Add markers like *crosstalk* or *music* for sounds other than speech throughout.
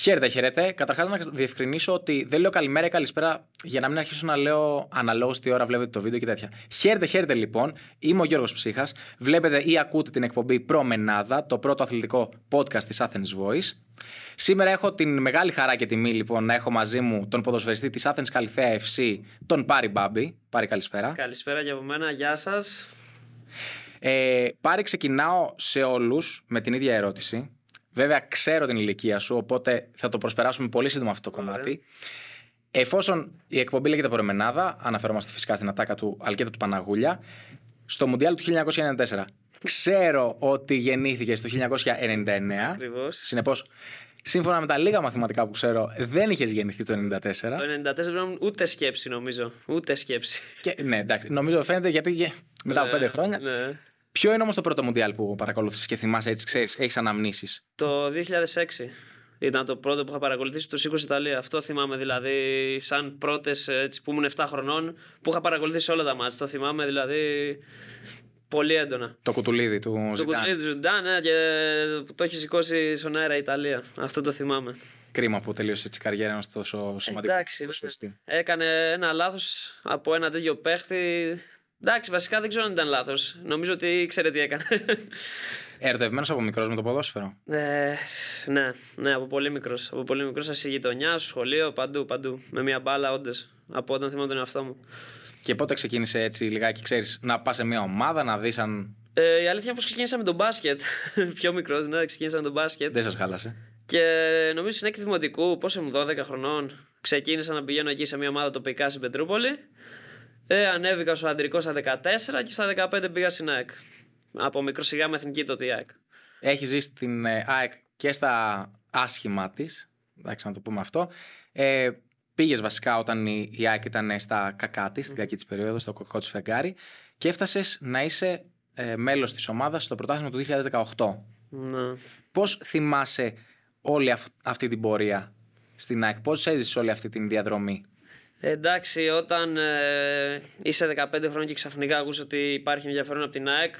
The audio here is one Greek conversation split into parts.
Χαίρετε, χαίρετε. Καταρχάς, να διευκρινίσω ότι δεν λέω καλημέρα ή καλησπέρα για να μην αρχίσω να λέω αναλόγως τι ώρα βλέπετε το βίντεο και τέτοια. Χαίρετε, χαίρετε λοιπόν. Είμαι ο Γιώργος Ψύχας. Βλέπετε ή ακούτε την εκπομπή Προμενάδα, το πρώτο αθλητικό podcast της Athens Voice. Σήμερα έχω την μεγάλη χαρά και τιμή λοιπόν να έχω μαζί μου τον ποδοσφαιριστή της Athens Καλυθέα FC, τον Πάρη Μπάμπη. Πάρη, καλησπέρα. Καλησπέρα για από μένα, γεια σας. Ε, Πάρη, ξεκινάω σε όλους με την ίδια ερώτηση. Βέβαια, ξέρω την ηλικία σου, οπότε θα το προσπεράσουμε πολύ σύντομα αυτό το κομμάτι. Εφόσον η εκπομπή λέγεται Προμενάδα, αναφερόμαστε φυσικά στην ατάκα του Αλκέτα του Παναγούλια, στο Μουντιάλ του 1994. Ξέρω ότι γεννήθηκε το 1999. Ακριβώς. Συνεπώς, σύμφωνα με τα λίγα μαθηματικά που ξέρω, δεν είχες γεννηθεί το 1994. Το 94 δεν ούτε σκέψη νομίζω. Ούτε σκέψη. Και, ναι, εντάξει. Νομίζω φαίνεται γιατί μετά από Ναι, πέντε χρόνια. Ναι. Ποιο είναι όμως το πρώτο Μουντιάλ που παρακολούθησες και θυμάσαι έτσι, ξέρεις, έχεις αναμνήσεις; Το 2006 ήταν το πρώτο που είχα παρακολουθήσει του 20 Ιταλία. Αυτό θυμάμαι δηλαδή, σαν πρώτες που ήμουν 7 χρονών, που είχα παρακολουθήσει όλα τα ματς. Το θυμάμαι δηλαδή πολύ έντονα. Το κουτουλίδι του του Ζιντάν. κουτί του Ζιντάν ναι, και που το έχει σηκώσει στον αέρα η Ιταλία. Αυτό το θυμάμαι. Κρίμα που τελείωσε έτσι η καριέρα ενός τόσο σημαντικού Εντάξει, ναι. ποδοσφαιριστή. Έκανε ένα λάθος από ένα τέτοιο παίχτη. Εντάξει, βασικά δεν ξέρω αν ήταν λάθος. Νομίζω ότι ήξερε τι έκανε. Ερωτευμένος από μικρός με το ποδόσφαιρο. Ε, ναι, ναι, από πολύ μικρός. Από πολύ μικρός, στη γειτονιάς, στο σχολείο, παντού, παντού. Με μια μπάλα, όντως. Από όταν θυμάμαι τον εαυτό μου. Και πότε ξεκίνησε έτσι λιγάκι, ξέρεις, να πας σε μια ομάδα, να δεις αν Ε, η αλήθεια είναι πως ξεκίνησα με τον μπάσκετ. *laughs* Πιο μικρός, ναι, ξεκίνησα με τον μπάσκετ. δεν σας χάλασε. Και νομίζω στην έκτη δημοτικού, πόσο ήμουν 12 χρονών, ξεκίνησα να πηγαίνω εκεί σε μια ομάδα τοπικά στην Πετρούπολη. Ε, ανέβηκα στο αντρικό στα 14 και στα 15 πήγα στην ΑΕΚ. Από μικρό σιγά με εθνική τότε η ΑΕΚ. Έχει ζήσει την ε, ΑΕΚ και στα άσχημά της. Εντάξει, να το πούμε αυτό. Ε, Πήγες βασικά όταν η, η ΑΕΚ ήταν στα κακά της, στην κακή της περίοδος, στο κακό της φεγγάρι, και έφτασες να είσαι ε, μέλος της ομάδας στο πρωτάθλημα του 2018. Ναι. Πώς θυμάσαι όλη αυ- αυτή την πορεία στην ΑΕΚ, πώς έζησες όλη αυτή την διαδρομή; Ε, εντάξει, όταν ε, είσαι 15 χρόνια και ξαφνικά ακούς ότι υπάρχει ενδιαφέρον από την ΑΕΚ.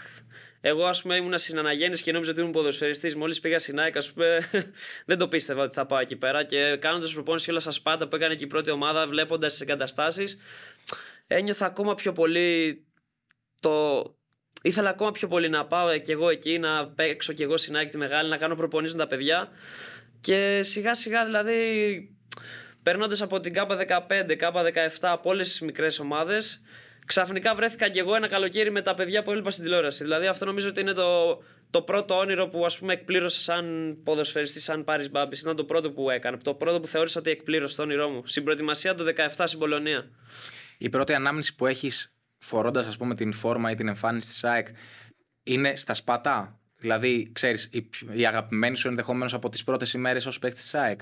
Εγώ, ας πούμε, ήμουν στην αναγέννηση και νόμιζα ότι ήμουν ποδοσφαιριστής. Μόλις πήγα στην ΑΕΚ, ας πούμε, *laughs* δεν το πίστευα ότι θα πάω εκεί πέρα. Και κάνοντας προπόνηση και όλα στα σπάτα που έκανε και η πρώτη ομάδα, βλέποντας τις εγκαταστάσεις, ένιωθα ακόμα πιο πολύ το. Ήθελα ακόμα πιο πολύ να πάω κι εγώ εκεί, να παίξω κι εγώ στην ΑΕΚ τη μεγάλη, να κάνω προπονήσεις με τα παιδιά. Και σιγά σιγά δηλαδή περνώντα από την ΚΑΠΑ 15, ΚΑΠΑ 17, από όλες τις μικρές ομάδες, ξαφνικά βρέθηκα κι εγώ ένα καλοκαίρι με τα παιδιά που έλειπα στην τηλεόραση. Δηλαδή, αυτό νομίζω ότι είναι το, το πρώτο όνειρο που ας πούμε εκπλήρωσα σαν ποδοσφαιριστή, σαν Πάρης Μπάμπης. Ήταν το πρώτο που έκανα. Το πρώτο που θεώρησα ότι εκπλήρωσα το όνειρό μου. Στην προετοιμασία το 17 στην Πολωνία. Η πρώτη ανάμνηση που έχεις φορώντας, ας πούμε, την φόρμα ή την εμφάνιση της ΑΕΚ είναι στα σπατά. Δηλαδή, ξέρεις, η, πιο- η αγαπημένη σου ενδεχομένως από τις πρώτες ημέρες ως παίκτης της ΑΕΚ.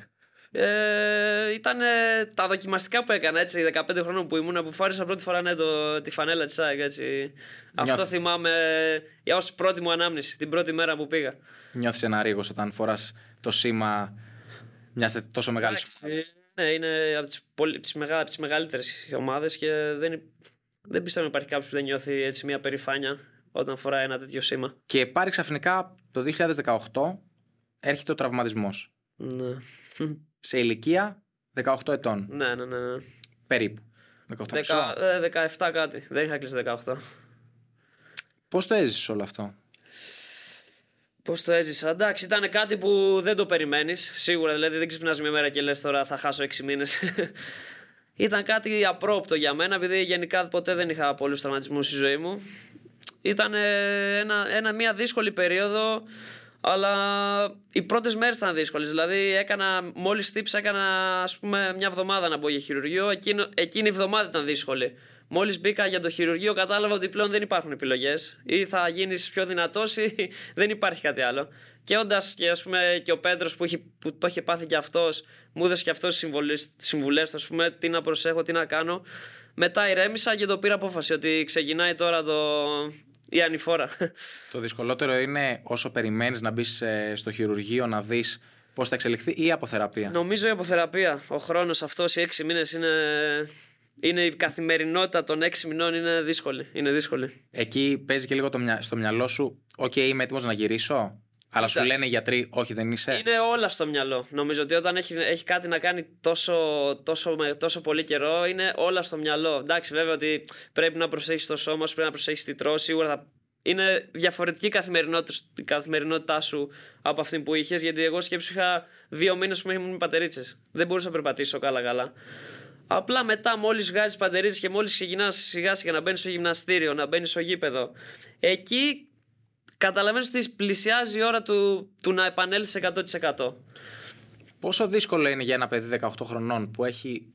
Ε, ήταν τα δοκιμαστικά που έκανα έτσι, 15 χρόνων που ήμουν, που φόρησα πρώτη φορά ναι, το, τη φανέλα της ΑΕΚ. Έτσι. Αυτό θυμάμαι για ως πρώτη μου ανάμνηση, την πρώτη μέρα που πήγα. Νιώθεις ένα ρίγος όταν φοράς το σήμα μιας τόσο μεγάλης Εντάξει, Ναι, είναι από τις πολύ, τις μεγα, τις μεγαλύτερες ομάδες και δεν, υ- δεν πιστεύω να υπάρχει κάποιος που δεν νιώθει έτσι μια περηφάνεια όταν φοράει ένα τέτοιο σήμα. Και πάρει ξαφνικά το 2018 έρχεται ο τραυματισμός. Ναι. *laughs* Σε ηλικία 18 ετών. ναι, ναι, ναι. ναι. Περίπου. 18 Δεκα, ε, 17 κάτι. Δεν είχα κλείσει 18. Πώς το έζησες όλο αυτό; Πώς το έζησα; Εντάξει, ήταν κάτι που δεν το περιμένεις. Σίγουρα δηλαδή δεν ξυπνάς μια μέρα και λες τώρα θα χάσω 6 μήνες. *laughs* ήταν κάτι απρόπτο για μένα, επειδή γενικά ποτέ δεν είχα πολλούς τραυματισμούς στη ζωή μου. Ήταν ε, ένα, ένα, μια δύσκολη περίοδο, αλλά οι πρώτες μέρες ήταν δύσκολες. Δηλαδή, έκανα, μόλις τύψα, έκανα ας πούμε μια εβδομάδα να μπω για χειρουργείο. Εκείνο, εκείνη η εβδομάδα ήταν δύσκολη. Μόλις μπήκα για το χειρουργείο, κατάλαβα ότι πλέον δεν υπάρχουν επιλογές. Ή θα γίνεις πιο δυνατός, ή *laughs* δεν υπάρχει κάτι άλλο. Και όντας και, ας πούμε, και ο Πέτρο που, έχει- που το είχε πάθει και αυτός, μου έδωσε και αυτός συμβουλές, ας πούμε, τι να προσέχω, τι να κάνω. Μετά ηρέμησα και το πήρα απόφαση ότι ξεκινάει τώρα το... η ανηφόρα. Το δυσκολότερο είναι όσο περιμένεις να μπεις στο χειρουργείο να δεις πώς θα εξελιχθεί ή η αποθεραπεία. Νομίζω η αποθεραπεία. Ο χρόνος αυτός, οι έξι μήνες είναι. Είναι η καθημερινότητα των έξι μηνών είναι δύσκολη. Είναι δύσκολη. Εκεί παίζει και λίγο το μυα... στο μυαλό σου, Οκ, είμαι έτοιμος να γυρίσω. Αλλά σου λένε οι γιατροί, όχι δεν είσαι. Είναι όλα στο μυαλό. Νομίζω ότι όταν έχει, έχει κάτι να κάνει τόσο, τόσο, τόσο πολύ καιρό, είναι όλα στο μυαλό. Εντάξει, βέβαια ότι πρέπει να προσέχεις το σώμα σου, πρέπει να προσέχεις τι τρώσει. Σίγουρα θα... είναι διαφορετική καθημερινότητα, η καθημερινότητά σου από αυτή που είχες. Γιατί εγώ σκέψου είχα δύο μήνες που ήμουν πατερίτσες. Δεν μπορούσα να περπατήσω καλά-καλά. Απλά μετά, μόλις βγάζεις πατερίτσες και μόλις ξεκινάς σιγά σιγά να μπαίνεις στο γυμναστήριο, να μπαίνεις στο γήπεδο, εκεί καταλαβαίνεις ότι πλησιάζει η ώρα του, του να επανέλθεις 100%. Πόσο δύσκολο είναι για ένα παιδί 18 χρονών που έχει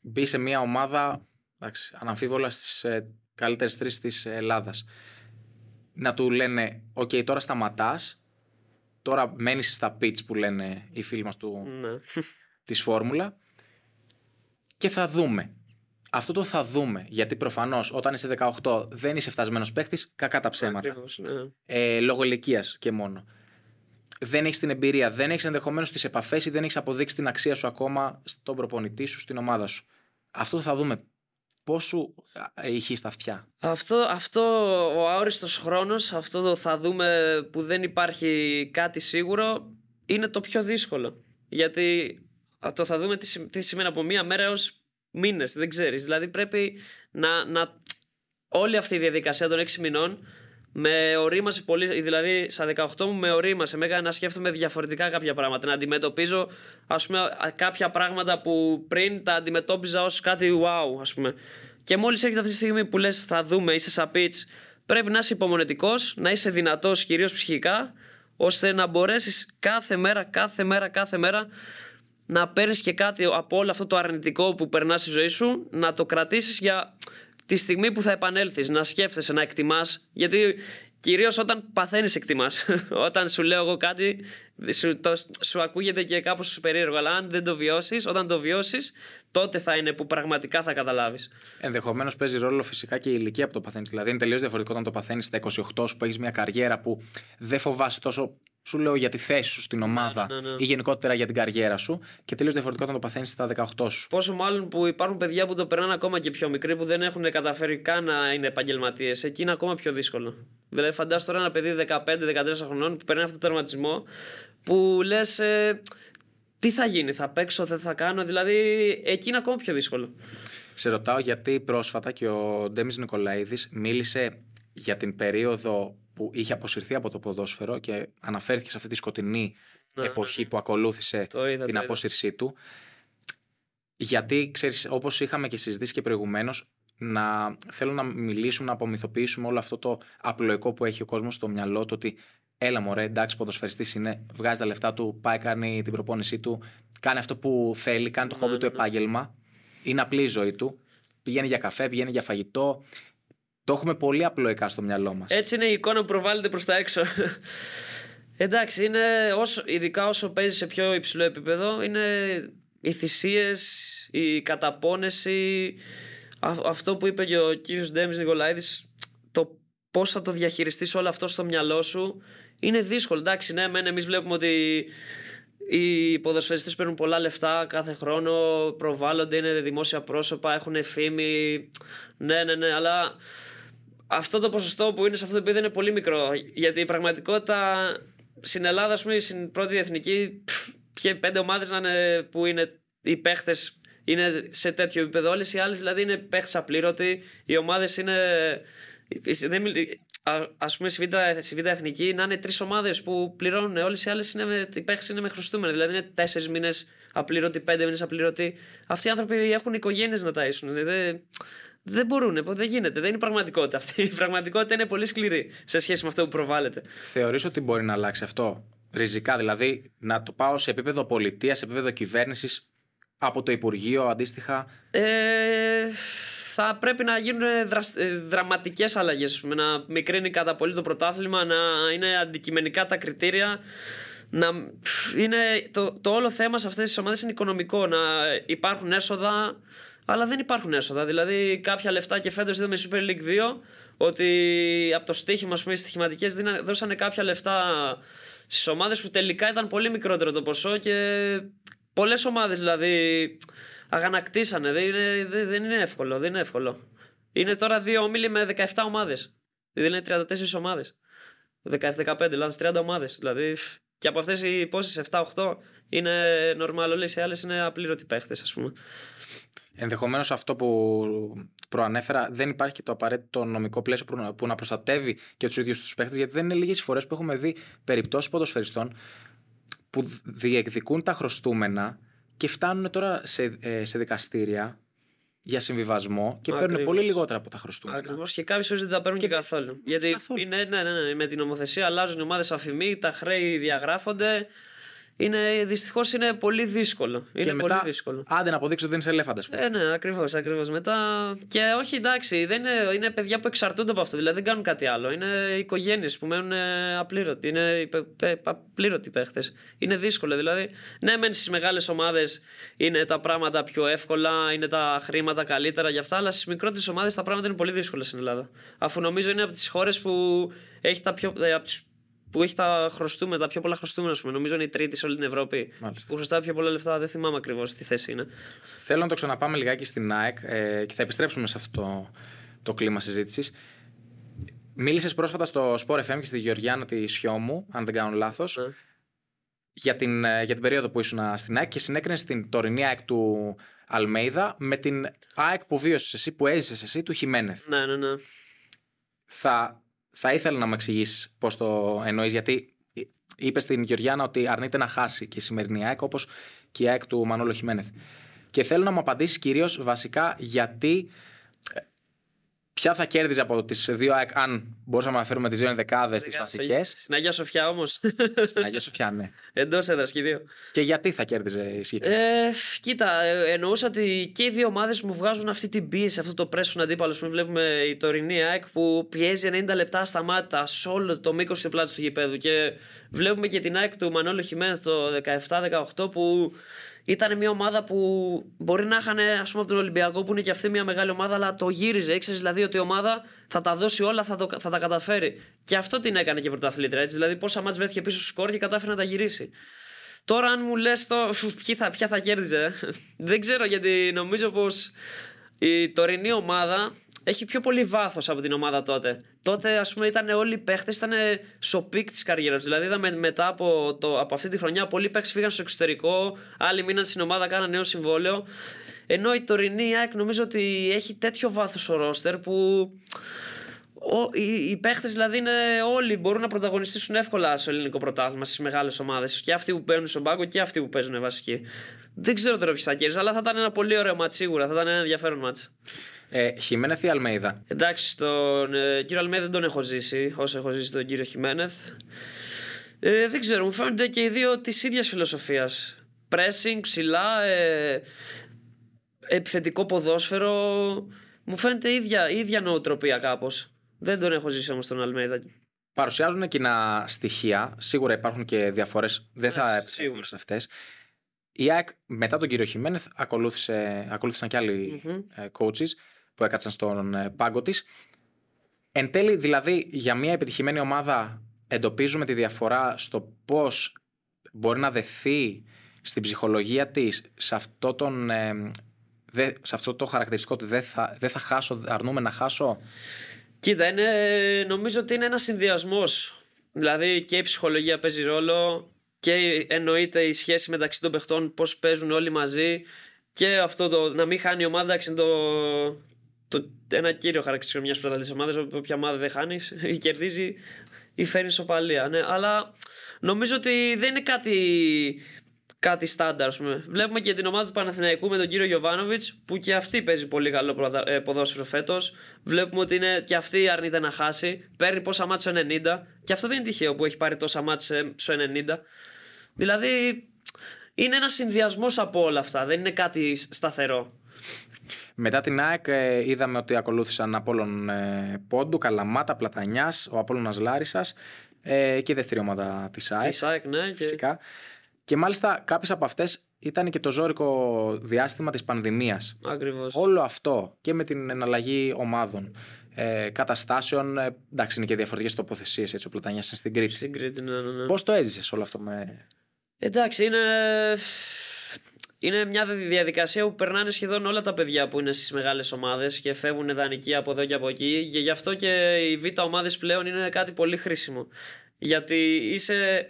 μπει σε μια ομάδα εντάξει, αναμφίβολα στις ε, καλύτερες τρεις της Ελλάδας να του λένε «ΟΚ, okay, τώρα σταματάς, τώρα μένεις στα pitch που λένε οι φίλοι μας του, ναι. της Φόρμουλα και θα δούμε». Αυτό το θα δούμε. Γιατί προφανώς όταν είσαι 18 δεν είσαι φτασμένος παίχτη, κακά τα ψέματα. Ακριβώς, ναι. ε, λόγω ηλικίας και μόνο. Δεν έχεις την εμπειρία, δεν έχεις ενδεχομένως τις επαφές ή δεν έχεις αποδείξει την αξία σου ακόμα στον προπονητή σου, στην ομάδα σου. Αυτό θα δούμε. Πώς σου ηχεί στα αυτιά; Αυτό, αυτό ο αόριστος χρόνος, αυτό το θα δούμε που δεν υπάρχει κάτι σίγουρο, είναι το πιο δύσκολο. Γιατί το θα δούμε τι, τι σημαίνει από μία μέρα έως μήνες, δεν ξέρεις. Δηλαδή πρέπει να, να. Όλη αυτή η διαδικασία των 6 μηνών με ορίμασε πολύ. Δηλαδή, στα 18 μου με ορίμασε. Με έκανε να σκέφτομαι διαφορετικά κάποια πράγματα. Να αντιμετωπίζω, ας πούμε, κάποια πράγματα που πριν τα αντιμετώπιζα ως κάτι wow, ας πούμε. Και μόλις έρχεται αυτή τη στιγμή που λες, θα δούμε, είσαι σαν pitch, πρέπει να είσαι υπομονετικός, να είσαι δυνατός κυρίως ψυχικά, ώστε να μπορέσεις κάθε μέρα, κάθε μέρα, κάθε μέρα να παίρνεις και κάτι από όλο αυτό το αρνητικό που περνάς στη ζωή σου, να το κρατήσεις για τη στιγμή που θα επανέλθεις, να σκέφτεσαι, να εκτιμάς. Γιατί κυρίως όταν παθαίνεις, εκτιμάς. *laughs* όταν σου λέω εγώ κάτι, σου, το, σου ακούγεται και κάπως περίεργο. Αλλά αν δεν το βιώσεις, όταν το βιώσεις, τότε θα είναι που πραγματικά θα καταλάβεις. Ενδεχομένως παίζει ρόλο φυσικά και η ηλικία που το παθαίνεις. Δηλαδή είναι τελείως διαφορετικό όταν το παθαίνεις στα 28 σου που έχει μια καριέρα που δεν φοβάσαι τόσο σου λέω για τη θέση σου στην ομάδα ναι, ναι, ναι. ή γενικότερα για την καριέρα σου και τελείως διαφορετικό όταν το παθαίνεις στα 18 σου. Πόσο μάλλον που υπάρχουν παιδιά που το περνάνε ακόμα και πιο μικροί που δεν έχουν καταφέρει καν να είναι επαγγελματίες. Εκεί είναι ακόμα πιο δύσκολο. Δηλαδή, φαντάζομαι τώρα ένα παιδί 15-13 χρονών που παίρνει αυτό το τερματισμό που λες. Ε, τι θα γίνει, θα παίξω, δεν θα κάνω. Δηλαδή, εκεί είναι ακόμα πιο δύσκολο. Σε ρωτάω γιατί πρόσφατα και ο Ντέμις Νικολαίδης μίλησε για την περίοδο που είχε αποσυρθεί από το ποδόσφαιρο και αναφέρθηκε σε αυτή τη σκοτεινή ναι, εποχή ναι. που ακολούθησε την απόσυρσή του. Γιατί, ξέρεις, όπως είχαμε και συζητήσει και προηγουμένως, να θέλω να μιλήσουμε, να απομυθοποιήσουμε όλο αυτό το απλοϊκό που έχει ο κόσμος στο μυαλό του ότι έλα μωρέ, εντάξει, ποδοσφαιριστής είναι, βγάζει τα λεφτά του, πάει, κάνει την προπόνησή του, κάνει αυτό που θέλει, κάνει το χόμπι ναι, του επάγγελμα, είναι απλή η ζωή του, πηγαίνει για καφέ, πηγαίνει για φαγητό, το έχουμε πολύ απλοϊκά στο μυαλό μας. Έτσι είναι η εικόνα που προβάλλεται προς τα έξω. *laughs* Εντάξει, είναι όσο, ειδικά όσο παίζει σε πιο υψηλό επίπεδο, είναι οι θυσίες, η καταπώνεση. αυτό που είπε και ο κύριος Ντέμις Νικολαίδης, το πώς θα το διαχειριστείς όλο αυτό στο μυαλό σου, είναι δύσκολο. Εντάξει, ναι, μεν εμείς βλέπουμε ότι οι ποδοσφαιριστές παίρνουν πολλά λεφτά κάθε χρόνο, προβάλλονται, είναι δημόσια πρόσωπα, έχουν φήμη. Ναι, ναι, ναι, αλλά αυτό το ποσοστό που είναι σε αυτό το επίπεδο είναι πολύ μικρό. Γιατί η πραγματικότητα στην Ελλάδα, ας πούμε, στην πρώτη εθνική, και πέντε ομάδες που είναι οι παίχτες είναι σε τέτοιο επίπεδο. Όλες οι άλλες δηλαδή είναι παίχτες απλήρωτοι. Οι ομάδες είναι. Α πούμε, στη Β' Εθνική να είναι τρεις ομάδες που πληρώνουν. Όλες οι άλλες οι παίχτες είναι με χρωστούμενοι. Δηλαδή είναι τέσσερις μήνες απλήρωτοι, πέντε μήνες απλήρωτοι. Αυτοί οι άνθρωποι έχουν οικογένειες να ταΐσουν. Δηλαδή, δεν μπορούν, δεν γίνεται. Δεν είναι πραγματικότητα αυτή. Η πραγματικότητα είναι πολύ σκληρή σε σχέση με αυτό που προβάλλεται. Θεωρείς ότι μπορεί να αλλάξει αυτό ριζικά, δηλαδή να το πάω σε επίπεδο πολιτείας, σε επίπεδο κυβέρνησης, από το Υπουργείο αντίστοιχα; Ε, θα πρέπει να γίνουν δρασ... Ε, δραματικές αλλαγές να μικρύνει κατά πολύ το πρωτάθλημα να είναι αντικειμενικά τα κριτήρια να είναι το, το όλο θέμα σε αυτές τις ομάδες είναι οικονομικό να υπάρχουν έσοδα αλλά δεν υπάρχουν έσοδα. Δηλαδή, κάποια λεφτά και φέτος είδαμε Super League 2 ότι από το στοίχημα, ας πούμε, οι στοιχηματικές δώσανε κάποια λεφτά στις ομάδες που τελικά ήταν πολύ μικρότερο το ποσό και πολλές ομάδες δηλαδή αγανακτήσανε. Δεν είναι, δεν είναι εύκολο. Δεν είναι εύκολο. Είναι τώρα δύο όμιλοι με 17 ομάδες. Δηλαδή είναι 34 ομάδες. 17-15, δηλαδή 30 ομάδες. Δηλαδή, και από αυτές οι πόσες, 7-8 είναι normal, όλες οι άλλες είναι απλήρωτοι παίχτες, ας πούμε. Ενδεχομένως αυτό που προανέφερα δεν υπάρχει και το απαραίτητο νομικό πλαίσιο που να προστατεύει και τους ίδιους τους παίχτες, γιατί δεν είναι λίγες φορές που έχουμε δει περιπτώσεις ποδοσφαιριστών που διεκδικούν τα χρωστούμενα και φτάνουν τώρα σε, ε, σε δικαστήρια για συμβιβασμό και Ακριβώς. παίρνουν πολύ λιγότερα από τα χρωστούμενα. Ακριβώς και κάποιες φορές δεν τα παίρνουν και, και καθόλου. Γιατί καθόλου. Είναι, ναι, ναι, ναι, με την νομοθεσία αλλάζουν οι ομάδες αφημί, τα χρέη διαγράφονται είναι, δυστυχώς είναι πολύ δύσκολο. Είναι και πολύ δύσκολο. Άντε να αποδείξω ότι δεν είσαι ελέφαντα. Ε, ναι, ακριβώς. Ακριβώς. Μετά. Και όχι, εντάξει, δεν είναι, είναι παιδιά που εξαρτούνται από αυτό. Δηλαδή δεν κάνουν κάτι άλλο. Είναι οικογένειες που μένουν ε, απλήρωτοι. Είναι απλήρωτοι παίχτες. Είναι δύσκολο. Δηλαδή, ναι, μεν στις μεγάλες ομάδες είναι τα πράγματα πιο εύκολα, είναι τα χρήματα καλύτερα για αυτά, αλλά στις μικρότερες ομάδες τα πράγματα είναι πολύ δύσκολα στην Ελλάδα. Αφού νομίζω είναι από τις χώρες που έχει τα πιο. Ε, από που έχει τα χρωστούμενα, τα πιο πολλά χρωστούμενα, πούμε. νομίζω είναι η τρίτη σε όλη την Ευρώπη. Μάλιστα. Που χρωστάει πιο πολλά λεφτά, δεν θυμάμαι ακριβώς τι θέση είναι. Θέλω να το ξαναπάμε λιγάκι στην ΑΕΚ ε, και θα επιστρέψουμε σε αυτό το, το κλίμα συζήτησης. Μίλησες πρόσφατα στο Sport FM και στη Γεωργιάνα τη Σιώμου, αν δεν κάνω λάθος, ναι. για, την, ε, για την περίοδο που ήσουν στην ΑΕΚ και συνέκρινες την τωρινή ΑΕΚ του Αλμέιδα με την ΑΕΚ που βίωσες εσύ, που έζησες εσύ, του Χιμένεθ. Ναι, ναι, ναι. Θα θα ήθελα να μου εξηγήσεις πώς το εννοείς, γιατί είπες στην Γεωργιάνα ότι αρνείται να χάσει και η σημερινή ΑΕΚ, όπως και η ΑΕΚ του Μανώλο Χιμένεθ. Και θέλω να μου απαντήσεις κυρίως βασικά γιατί Ποια θα κέρδιζε από τις δύο ΑΕΚ, αν μπορούσαμε να φέρουμε τις δύο ενδεκάδες, τι βασικές; Στην Αγία Σοφιά όμως. Στην Αγία Σοφιά, ναι. Εντός έδρας και δύο. Και γιατί θα κέρδιζε η συγκεκριμένη. Ε, κοίτα, ε, εννοούσα ότι και οι δύο ομάδες μου βγάζουν αυτή την πίεση, αυτό το πρέσουν αντίπαλο που βλέπουμε η τωρινή ΑΕΚ που πιέζει 90 λεπτά στα μάτια σε όλο το μήκος του πλάτη του γηπέδου. Και βλέπουμε και την ΑΕΚ του Μανώλου Χιμένεθ το 17-18 που ήταν μια ομάδα που μπορεί να είχαν ας πούμε από τον Ολυμπιακό που είναι και αυτή μια μεγάλη ομάδα, αλλά το γύριζε. Ήξερες δηλαδή ότι η ομάδα θα τα δώσει όλα, θα, το, θα τα καταφέρει. Και αυτό την έκανε και πρωταθλήτρια. Έτσι, δηλαδή πόσα μάτς βρέθηκε πίσω στο σκορ και κατάφερε να τα γυρίσει. Τώρα, αν μου λες, το... *laughs* ποια, θα, θα κέρδιζε, δεν ξέρω γιατί νομίζω πως η τωρινή ομάδα έχει πιο πολύ βάθος από την ομάδα τότε. Τότε, ας πούμε, ήταν όλοι οι παίχτες, ήταν στο peak της καριέρας Δηλαδή, είδαμε μετά από, το, από αυτή τη χρονιά, πολλοί παίχτες φύγαν στο εξωτερικό, άλλοι μείναν στην ομάδα, κάναν νέο συμβόλαιο. Ενώ η τωρινή ΑΕΚ νομίζω ότι έχει τέτοιο βάθος το ρόστερ που. Ο, οι, οι παίχτες δηλαδή είναι όλοι μπορούν να πρωταγωνιστήσουν εύκολα στο ελληνικό πρωτάθλημα στις μεγάλες ομάδες. Και αυτοί που παίρνουν στον πάγκο και αυτοί που παίζουν βασικοί. Δεν ξέρω τώρα ποιο θα κέρδιζε, αλλά θα ήταν ένα πολύ ωραίο ματς σίγουρα. Θα ήταν ένα ενδιαφέρον ματς. Ε, Χιμένεθ ή Αλμέιδα; Εντάξει, τον ε, κύριο Αλμέιδα δεν τον έχω ζήσει όσο έχω ζήσει τον κύριο Χιμένεθ. Ε, δεν ξέρω, μου φαίνονται και οι δύο της ίδιας φιλοσοφίας. Pressing, ψηλά, ε, επιθετικό ποδόσφαιρο. Μου φαίνεται ίδια, ίδια νοοτροπία κάπως. Δεν τον έχω ζήσει όμως τον Αλμέιδα. Παρουσιάζουν κοινά στοιχεία. Σίγουρα υπάρχουν και διαφορές. Δεν θα ναι, επιστρέψουμε σε αυτές. Η ΑΕΚ μετά τον κύριο Χιμένεθ ακολούθησαν και άλλοι mm coaches που έκατσαν στον ε, πάγκο της. Εν τέλει, δηλαδή, για μια επιτυχημένη ομάδα εντοπίζουμε τη διαφορά στο πώς μπορεί να δεθεί στην ψυχολογία της σε αυτό, τον, ε, σε αυτό το χαρακτηριστικό ότι δεν θα, δεν θα χάσω, αρνούμε να χάσω; Κοίτα, είναι, νομίζω ότι είναι ένας συνδυασμός. Δηλαδή και η ψυχολογία παίζει ρόλο και εννοείται η σχέση μεταξύ των παιχτών, πώς παίζουν όλοι μαζί και αυτό το να μην χάνει η ομάδα, είναι το, το, ένα κύριο χαρακτηριστικό μιας πρωταθλητής ομάδας. Όποια ομάδα δεν χάνεις, ή κερδίζει ή φέρνεις σοπαλία. Ναι, αλλά νομίζω ότι δεν είναι κάτι, κάτι στάνταρ. Βλέπουμε και την ομάδα του Παναθηναϊκού με τον κύριο Γιωβάνοβιτς, που και αυτή παίζει πολύ καλό ε, ποδόσφαιρο φέτος. Βλέπουμε ότι είναι, και αυτή αρνείται να χάσει. Παίρνει πόσα μάτια στο 90. Και αυτό δεν είναι τυχαίο που έχει πάρει τόσα μάτια στο 90. Δηλαδή είναι ένας συνδυασμός από όλα αυτά. Δεν είναι κάτι σταθερό. Μετά την ΑΕΚ ε, είδαμε ότι ακολούθησαν Απόλλων ε, Πόντου, Καλαμάτα, Πλατανιάς, ο Απόλλωνας Λάρισας ε, και η δεύτερη ομάδα της ΑΕΚ. Της ΑΕΚ, ναι. Φυσικά. Και μάλιστα κάποιες από αυτές ήταν και το ζώρικο διάστημα της πανδημίας. Ακριβώς. Όλο αυτό και με την εναλλαγή ομάδων. Ε, καταστάσεων. Ε, εντάξει, είναι και διαφορετικές τοποθεσίες έτσι. Ο Πλατανιάς είναι στην Κρήτη. Στην Κρήτη, ναι, ναι, ναι. Πώς το έζησες όλο αυτό με. Εντάξει, είναι είναι μια διαδικασία που περνάνε σχεδόν όλα τα παιδιά που είναι στις μεγάλες ομάδες και φεύγουν δανεικοί από εδώ και από εκεί. Και γι' αυτό και οι β' ομάδες πλέον είναι κάτι πολύ χρήσιμο. Γιατί είσαι,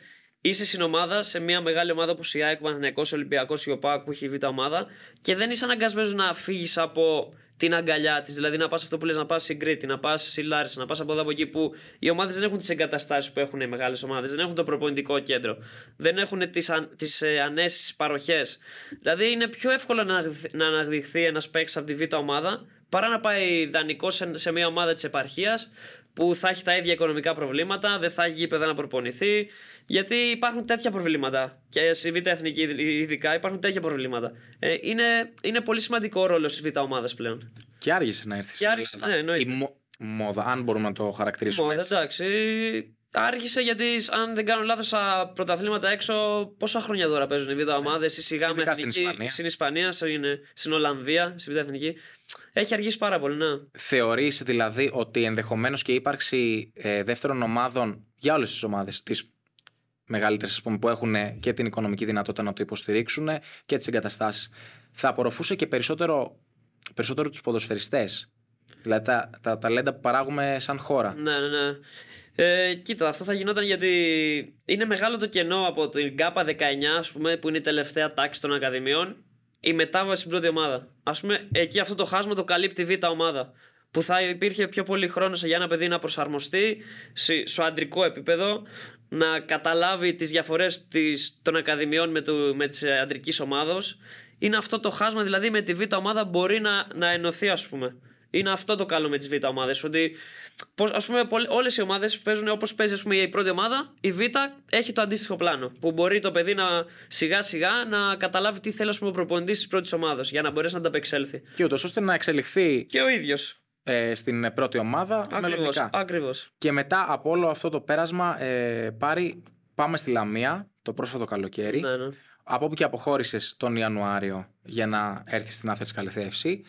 είσαι συνομάδα σε μια μεγάλη ομάδα όπως η ΑΕΚ, Παναθυνιακό, Ολυμπιακός, η ΟΠΑΚ που έχει η β' ομάδα και δεν είσαι αναγκασμένος να φύγεις από την αγκαλιά της. Δηλαδή να πας αυτό που λες, να πας στην Κρήτη, να πας στη Λάρισα, να πας από εδώ από εκεί που οι ομάδες δεν έχουν τις εγκαταστάσεις που έχουν οι μεγάλες ομάδες, δεν έχουν το προπονητικό κέντρο, δεν έχουν τις τις ε, ανέσεις παροχές. Δηλαδή είναι πιο εύκολο να, να αναδειχθεί ένας παίκτης από τη β' ομάδα παρά να πάει δανεικό σε, σε μια ομάδα της επαρχίας που θα έχει τα ίδια οικονομικά προβλήματα, δεν θα έχει γήπεδα να προπονηθεί. Γιατί υπάρχουν τέτοια προβλήματα. Και στη Β' Εθνική, ειδικά, υπάρχουν τέτοια προβλήματα. Ε, είναι, είναι πολύ σημαντικό ο ρόλο τη Β' ομάδα πλέον. Και άργησε να έρθει. Και άργησε, ναι, η μο- μόδα, αν μπορούμε να το χαρακτηρίσουμε. Μόδα, εντάξει. Άργησε γιατί, αν δεν κάνω λάθος, τα πρωταθλήματα έξω. Πόσα χρόνια τώρα παίζουν οι β' ομάδες, ή σιγά με Ειδικά στην εθνική. Ισπανία. Στην Ισπανία, στην, στην Ολλανδία, στη β' εθνική. Έχει αργήσει πάρα πολύ, ναι. Θεωρείς δηλαδή ότι ενδεχομένως και η ύπαρξη ε, δεύτερων ομάδων για όλες τις ομάδες τις μεγαλύτερες ας πούμε, που έχουν ε, και την οικονομική δυνατότητα να το υποστηρίξουν ε, και τις εγκαταστάσεις θα απορροφούσε και περισσότερο, περισσότερο τους ποδοσφαιριστές; Δηλαδή τα, τα ταλέντα που παράγουμε σαν χώρα Ναι, ναι, ναι. Ε, κοίτα, αυτό θα γινόταν γιατί είναι μεγάλο το κενό από την ΚΑΠΑ 19, ας πούμε, που είναι η τελευταία τάξη των Ακαδημιών, η μετάβαση στην πρώτη ομάδα. Α πούμε, εκεί αυτό το χάσμα το καλύπτει η Β' ομάδα. Που θα υπήρχε πιο πολύ χρόνος για ένα παιδί να προσαρμοστεί σε- στο αντρικό επίπεδο, να καταλάβει τις διαφορές των Ακαδημιών με, το, με της αντρικής ομάδα. Είναι αυτό το χάσμα, δηλαδή με τη Β' ομάδα μπορεί να, να ενωθεί, ας πούμε. Είναι αυτό το καλό με τις Β' ομάδες. Ότι πώς, ας πούμε, όλες οι ομάδες παίζουν όπως παίζει ας πούμε, η πρώτη ομάδα, η Β' έχει το αντίστοιχο πλάνο. Που μπορεί το παιδί να σιγά σιγά να καταλάβει τι θέλει ας πούμε, ο προπονητής της πρώτης ομάδας για να μπορέσει να ανταπεξέλθει. και ούτως ώστε να εξελιχθεί Και ο ίδιος. ε, στην πρώτη ομάδα Ακριβώς. μελλοντικά. Ακριβώς. Και μετά από όλο αυτό το πέρασμα ε, πάρει, πάμε στη Λαμία το πρόσφατο καλοκαίρι Ναι, ναι. από όπου και αποχώρησες τον Ιανουάριο για να έρθεις στην Άθερη Καλυθεύση.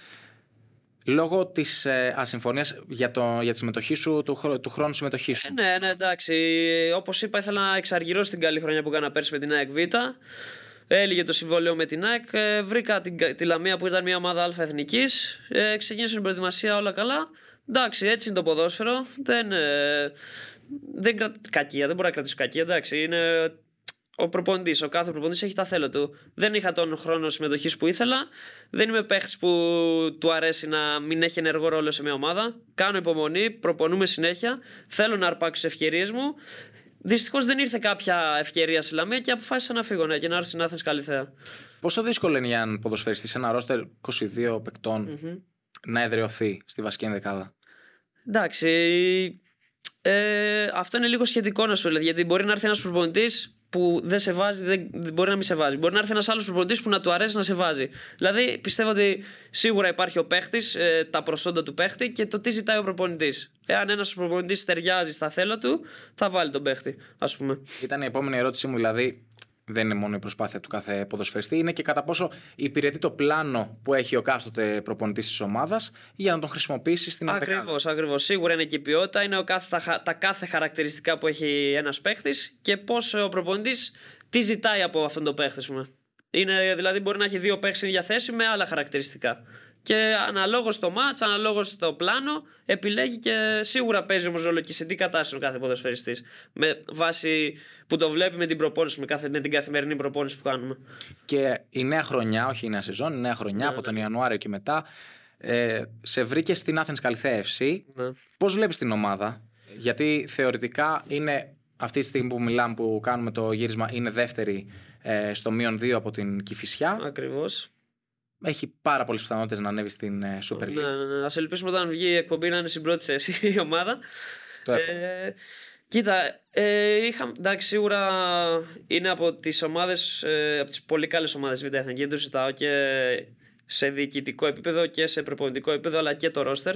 Λόγω της ε, ασυμφωνίας για, το, για τη συμμετοχή σου, του, χρ- του χρόνου συμμετοχής σου. Ε, ναι, ναι, εντάξει. Όπως είπα, ήθελα να εξαργυρώσω την καλή χρονιά που έκανα πέρσι με την ΑΕΚ Β. Έλυγε το συμβόλαιο με την ΑΕΚ. Ε, βρήκα την, κα- τη Λαμία που ήταν μια ομάδα Α εθνικής. Ε, ξεκίνησε την προετοιμασία όλα καλά. Εντάξει, έτσι είναι το ποδόσφαιρο. Δεν, ε, δεν κρα... κακία, δεν μπορώ να κρατήσω κακία. Εντάξει, είναι ο προπονητής. Ο κάθε προπονητής έχει τα θέλω του. Δεν είχα τον χρόνο συμμετοχής που ήθελα. Δεν είμαι παίχτης που του αρέσει να μην έχει ενεργό ρόλο σε μια ομάδα. Κάνω υπομονή, προπονούμε συνέχεια. Θέλω να αρπάξω τις ευκαιρίες μου. Δυστυχώς δεν ήρθε κάποια ευκαιρία στη Λαμία και αποφάσισα να φύγω ναι, και να έρθω στην Άθενη Καλυθέα. Πόσο δύσκολο είναι για έναν ποδοσφαιριστή σε ένα ρόστερ 22 παικτων να εδραιωθεί στη βασική ενδεκάδα; Εντάξει. Ε, αυτό είναι λίγο σχετικό να σου πω. δηλαδή, Γιατί μπορεί να έρθει ένας προπονητής που δεν σε βάζει, δεν, δεν μπορεί να μην σε βάζει. Μπορεί να έρθει ένας άλλος προπονητής που να του αρέσει να σε βάζει. Δηλαδή πιστεύω ότι σίγουρα υπάρχει ο παίχτης, ε, τα προσόντα του παίχτη και το τι ζητάει ο προπονητής. Εάν ένας προπονητής ταιριάζει στα θέλω του, θα βάλει τον παίχτη, ας πούμε. Ήταν η επόμενη ερώτησή μου, δηλαδή δεν είναι μόνο η προσπάθεια του κάθε ποδοσφαιριστή, είναι και κατά πόσο υπηρετεί το πλάνο που έχει ο κάστοτε προπονητής της ομάδας για να τον χρησιμοποιήσει στην ενδεκάδα. Ακριβώς, ακριβώς. Σίγουρα είναι και η ποιότητα, είναι ο κάθε, τα, χα- τα κάθε χαρακτηριστικά που έχει ένας παίχτης και πώς ο προπονητής τι ζητάει από αυτόν τον παίχτη, ας πούμε. Είναι, δηλαδή, μπορεί να έχει δύο παίχτες στην ίδια θέση με άλλα χαρακτηριστικά. Και αναλόγως στο μάτς, αναλόγως στο πλάνο, επιλέγει και σίγουρα παίζει όμω ρόλο και σε τι κατάσταση είναι ο κάθε ποδοσφαιριστής. Με βάση που το βλέπει με την προπόνηση, με, κάθε, με την καθημερινή προπόνηση που κάνουμε. Και η νέα χρονιά, όχι η νέα σεζόν, η νέα χρονιά από τον Ιανουάριο και μετά, ε, σε βρήκε στην Athens Καλυθέα FC. Ναι. Πώς βλέπεις την ομάδα, Γιατί θεωρητικά είναι αυτή τη στιγμή που μιλάμε, που κάνουμε το γύρισμα, είναι δεύτερη ε, στο μείον 2 από την Κυφυσιά. Ακριβώς. Έχει πάρα πολλές πιθανότητες να ανέβει στην ε, Super League. Ναι, ναι, ναι. Α ελπίσουμε όταν βγει η εκπομπή να είναι στην πρώτη θέση *laughs* η ομάδα. Το εύχομαι. Ε, κοίτα, ε, είχα, εντάξει, σίγουρα είναι από τις ομάδες, ε, από τις πολύ καλές ομάδες Β' Εθνική. Δεν το συζητάω και σε διοικητικό επίπεδο και σε προπονητικό επίπεδο, αλλά και το ρόστερ.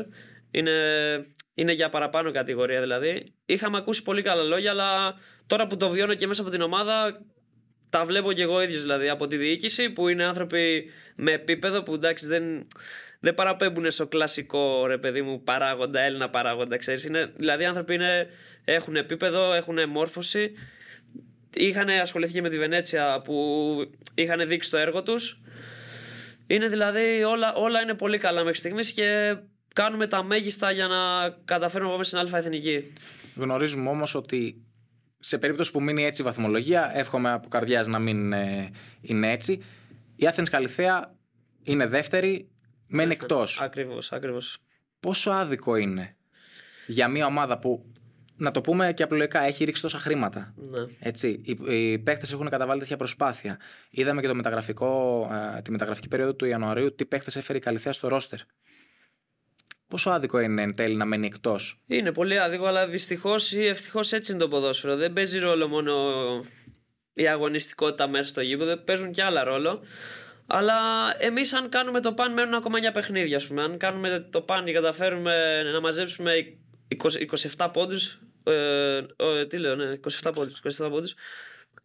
Είναι, είναι για παραπάνω κατηγορία δηλαδή. Είχαμε ακούσει πολύ καλά λόγια, αλλά τώρα που το βιώνω και μέσα από την ομάδα, τα βλέπω και εγώ ίδιο δηλαδή από τη διοίκηση που είναι άνθρωποι με επίπεδο που εντάξει δεν, δεν παραπέμπουν στο κλασικό ρε παιδί μου παράγοντα, Έλληνα παράγοντα, ξέρεις. Είναι, δηλαδή οι άνθρωποι είναι, έχουν επίπεδο, έχουν μόρφωση είχαν ασχοληθεί και με τη Βενέτσια που είχαν δείξει το έργο τους. Είναι δηλαδή όλα, όλα είναι πολύ καλά μέχρι στιγμής και κάνουμε τα μέγιστα για να καταφέρουμε να πάμε στην αλφα εθνική. Γνωρίζουμε όμως ότι σε περίπτωση που μείνει έτσι η βαθμολογία, εύχομαι από καρδιάς να μην ε, είναι έτσι. Η Athens Καλυθέα είναι δεύτερη, μένει εκτός. Ακριβώς, ακριβώς. Πόσο άδικο είναι για μια ομάδα που, να το πούμε και απλοϊκά, έχει ρίξει τόσα χρήματα. Ναι. Έτσι, οι, οι παίχτε έχουν καταβάλει τέτοια προσπάθεια. Είδαμε και το μεταγραφικό, ε, τη μεταγραφική περίοδο του Ιανουαρίου τι παίχτε έφερε η Καλυθέα στο ρόστερ. Πόσο άδικο είναι εν τέλει να μένει εκτός; Είναι πολύ άδικο, αλλά δυστυχώς ή ευτυχώς έτσι είναι το ποδόσφαιρο. Δεν παίζει ρόλο μόνο η αγωνιστικότητα μέσα στο γήπεδο, παίζουν και άλλα ρόλο. Αλλά εμείς, αν κάνουμε το παν, μένουν ακόμα 9 παιχνίδια. Ας πούμε. Αν κάνουμε το παν και καταφέρουμε να μαζέψουμε 20, 27 πόντους. Ε, ε, τι λέω, ναι, 27 πόντους. 27 πόντους,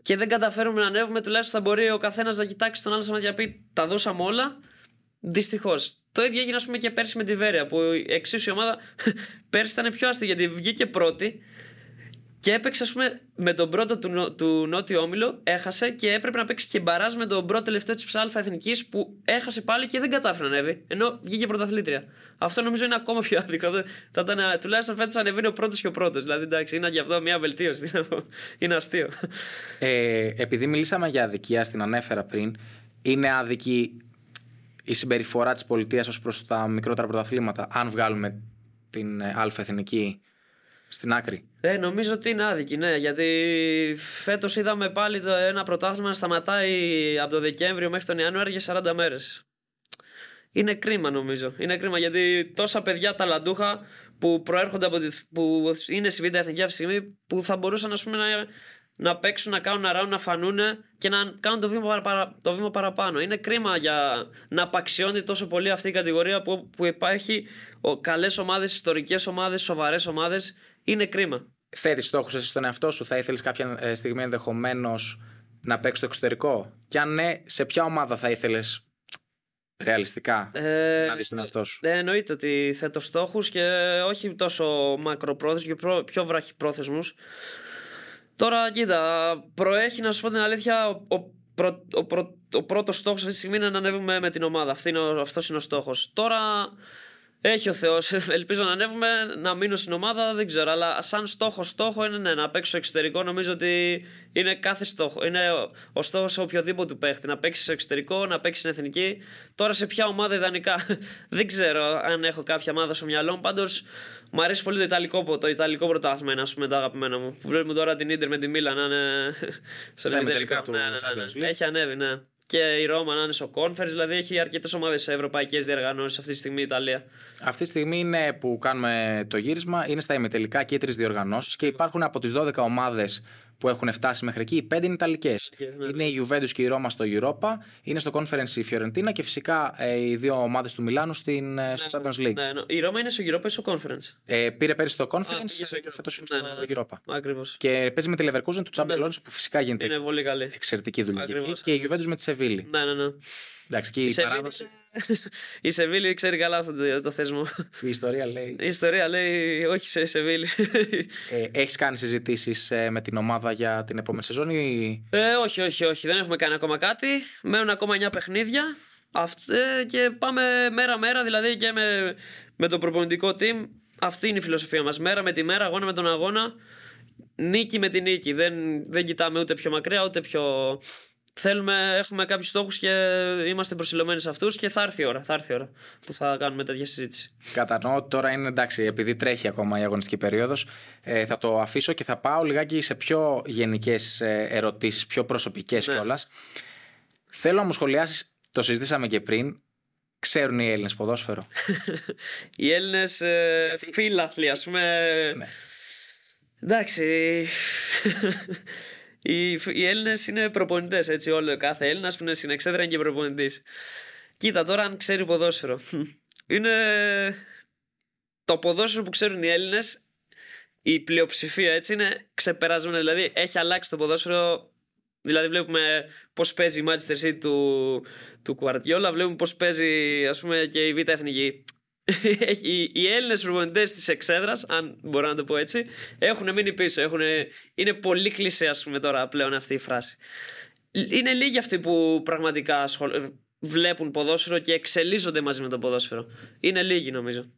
και δεν καταφέρουμε να ανέβουμε, τουλάχιστον θα μπορεί ο καθένας να κοιτάξει τον άλλο σαν να πει Τα δώσαμε όλα. Δυστυχώς. Το ίδιο έγινε, ας πούμε, και πέρσι με τη Βέρεια. Που εξίσου η ομάδα *laughs* πέρσι ήταν πιο άστη γιατί βγήκε πρώτη και έπαιξε, ας πούμε, με τον πρώτο του, του Νότιο Όμιλο, έχασε και έπρεπε να παίξει και μπαράζ με τον πρώτο τελευταίο της Αλφα Εθνικής που έχασε πάλι και δεν κατάφερε να ανέβει. Ενώ βγήκε πρωταθλήτρια. Αυτό νομίζω είναι ακόμα πιο άδικο. Θα ήταν, τουλάχιστον φέτος ανεβαίνει ο πρώτος και ο πρώτος. Δηλαδή, εντάξει, είναι γι' αυτό μια βελτίωση. είναι αστείο. Ε, επειδή μιλήσαμε για αδικία, στην ανέφερα πριν, είναι άδικη η συμπεριφορά της πολιτείας ως προς τα μικρότερα πρωταθλήματα, αν βγάλουμε την ε, Αλφα Εθνική στην άκρη; Ε, νομίζω ότι είναι άδικη, ναι. Γιατί φέτος είδαμε πάλι το ένα πρωτάθλημα να σταματάει από το Δεκέμβριο μέχρι τον Ιανουάριο για 40 μέρες. Είναι κρίμα νομίζω. Είναι κρίμα γιατί τόσα παιδιά ταλαντούχα που προέρχονται από τη, που είναι στη Β' Εθνική αυτή τη στιγμή που θα μπορούσαν ας πούμε, να να παίξουν, να κάνουν αράουν, να φανούν και να κάνουν το βήμα, παρα, το βήμα παραπάνω. Είναι κρίμα για να απαξιώνει τόσο πολύ αυτή η κατηγορία που, που υπάρχει καλές ομάδες, ιστορικές ομάδες, σοβαρές ομάδες. Είναι κρίμα. Θέτεις στόχους εσύ στον εαυτό σου, θα ήθελες κάποια ε, στιγμή ενδεχομένως να παίξεις στο εξωτερικό; Και αν ναι, σε ποια ομάδα θα ήθελες ρεαλιστικά ε, να δεις τον εαυτό σου; Ε, εννοείται ότι θέτω στόχους και όχι τόσο μακροπρόθεσμους και πιο βραχυπρόθεσμους. Τώρα, κοίτα, προέχει να σου πω την αλήθεια, ο, ο, ο, ο, ο πρώτος στόχος αυτή τη στιγμή είναι να ανέβουμε με την ομάδα. Αυτό είναι, αυτός είναι ο στόχος. Τώρα, έχει ο Θεός. Ελπίζω να ανέβουμε, να μείνω στην ομάδα, δεν ξέρω. Αλλά σαν στόχο, στόχο είναι ναι, να παίξω εξωτερικό. Νομίζω ότι είναι κάθε στόχο. Είναι ο, ο στόχος σε οποιοδήποτε του παίχτη. Να παίξεις στο εξωτερικό, να παίξεις στην εθνική. Τώρα σε ποια ομάδα ιδανικά. *laughs* δεν ξέρω αν έχω κάποια ομάδα στο μυαλό μου. Πάντως μου αρέσει πολύ το Ιταλικό, το Ιταλικό πρωτάθλημα. Είναι ας πούμε το αγαπημένο μου. Βλέπουμε τώρα την ντερ με τη Μίλα να είναι. *laughs* στο τελικά του ναι, ναι, ναι, ναι. Έχει ανέβει, ναι και η Ρώμα να είναι στο Conference. Δηλαδή έχει αρκετές ομάδες σε ευρωπαϊκές διοργανώσεις αυτή τη στιγμή η Ιταλία. Αυτή τη στιγμή είναι που κάνουμε το γύρισμα, είναι στα ημιτελικά και οι τρεις διοργανώσεις και υπάρχουν από τις 12 ομάδες που έχουν φτάσει μέχρι εκεί. Οι πέντε είναι Ιταλικές. Ναι. Είναι η Juventus και η Ρώμα στο Europa, είναι στο Conference η Fiorentina και φυσικά ε, οι δύο ομάδες του Μιλάνου στην, ε, στο ναι, Champions League. Ναι, ναι. Η Ρώμα είναι στο Europa ή στο Conference; Ε, πήρε πέρυσι στο Conference και φέτος είναι στο ναι, Europa. Ακριβώς. Και παίζει με τη Leverkusen του Champions League που φυσικά γίνεται είναι πολύ καλή. εξαιρετική δουλειά. Και η Juventus με τη Σεβίλη. Ναι, ναι, ναι. Εντάξει, και η, η παράδοση. Η Σεβίλη ξέρει καλά αυτό το, το θεσμό. Η ιστορία λέει. Η ιστορία λέει όχι σε Σεβίλη. Ε, Έχεις κάνει συζητήσεις ε, με την ομάδα για την επόμενη σεζόν ή; Ε, όχι, όχι, όχι. Δεν έχουμε κάνει ακόμα κάτι. Μένουν ακόμα 9 παιχνίδια. Αυτέ και πάμε μέρα-μέρα, δηλαδή και με, με το προπονητικό team. Αυτή είναι η φιλοσοφία μας. Μέρα με τη μέρα, αγώνα με τον αγώνα. Νίκη με τη νίκη. Δεν, δεν κοιτάμε ούτε πιο μακριά ούτε πιο θέλουμε, έχουμε κάποιους στόχους και είμαστε προσιλωμένοι σε αυτούς και θα έρθει η ώρα, θα έρθει η ώρα που θα κάνουμε τέτοια συζήτηση. Κατανοώ ότι τώρα είναι εντάξει, επειδή τρέχει ακόμα η αγωνιστική περίοδος, ε, θα το αφήσω και θα πάω λιγάκι σε πιο γενικές ε, ερωτήσεις, πιο προσωπικές ναι. κιόλας. Θέλω να μου σχολιάσεις, το συζητήσαμε και πριν, ξέρουν οι Έλληνες ποδόσφαιρο. *laughs* οι Έλληνες ε, φίλαθλοι, ας πούμε. Ναι. Εντάξει. *laughs* Οι, οι Έλληνες είναι προπονητές, έτσι. Όλο, κάθε Έλληνας που είναι στην εξέδρα είναι και προπονητής. Κοίτα τώρα, αν ξέρει ποδόσφαιρο. *laughs* είναι. Το ποδόσφαιρο που ξέρουν οι Έλληνες, η πλειοψηφία έτσι είναι ξεπερασμένη. Δηλαδή, έχει αλλάξει το ποδόσφαιρο. Δηλαδή, βλέπουμε πώς παίζει η Manchester City του, του Κουαρτιόλα, βλέπουμε πώς παίζει ας πούμε, και η Β' Εθνική. *laughs* οι, οι Έλληνες προπονητές της εξέδρας, αν μπορώ να το πω έτσι, έχουν μείνει πίσω. Έχουν, είναι πολύ κλεισέ, ας πούμε, τώρα πλέον αυτή η φράση. Είναι λίγοι αυτοί που πραγματικά βλέπουν ποδόσφαιρο και εξελίσσονται μαζί με το ποδόσφαιρο. Είναι λίγοι, νομίζω.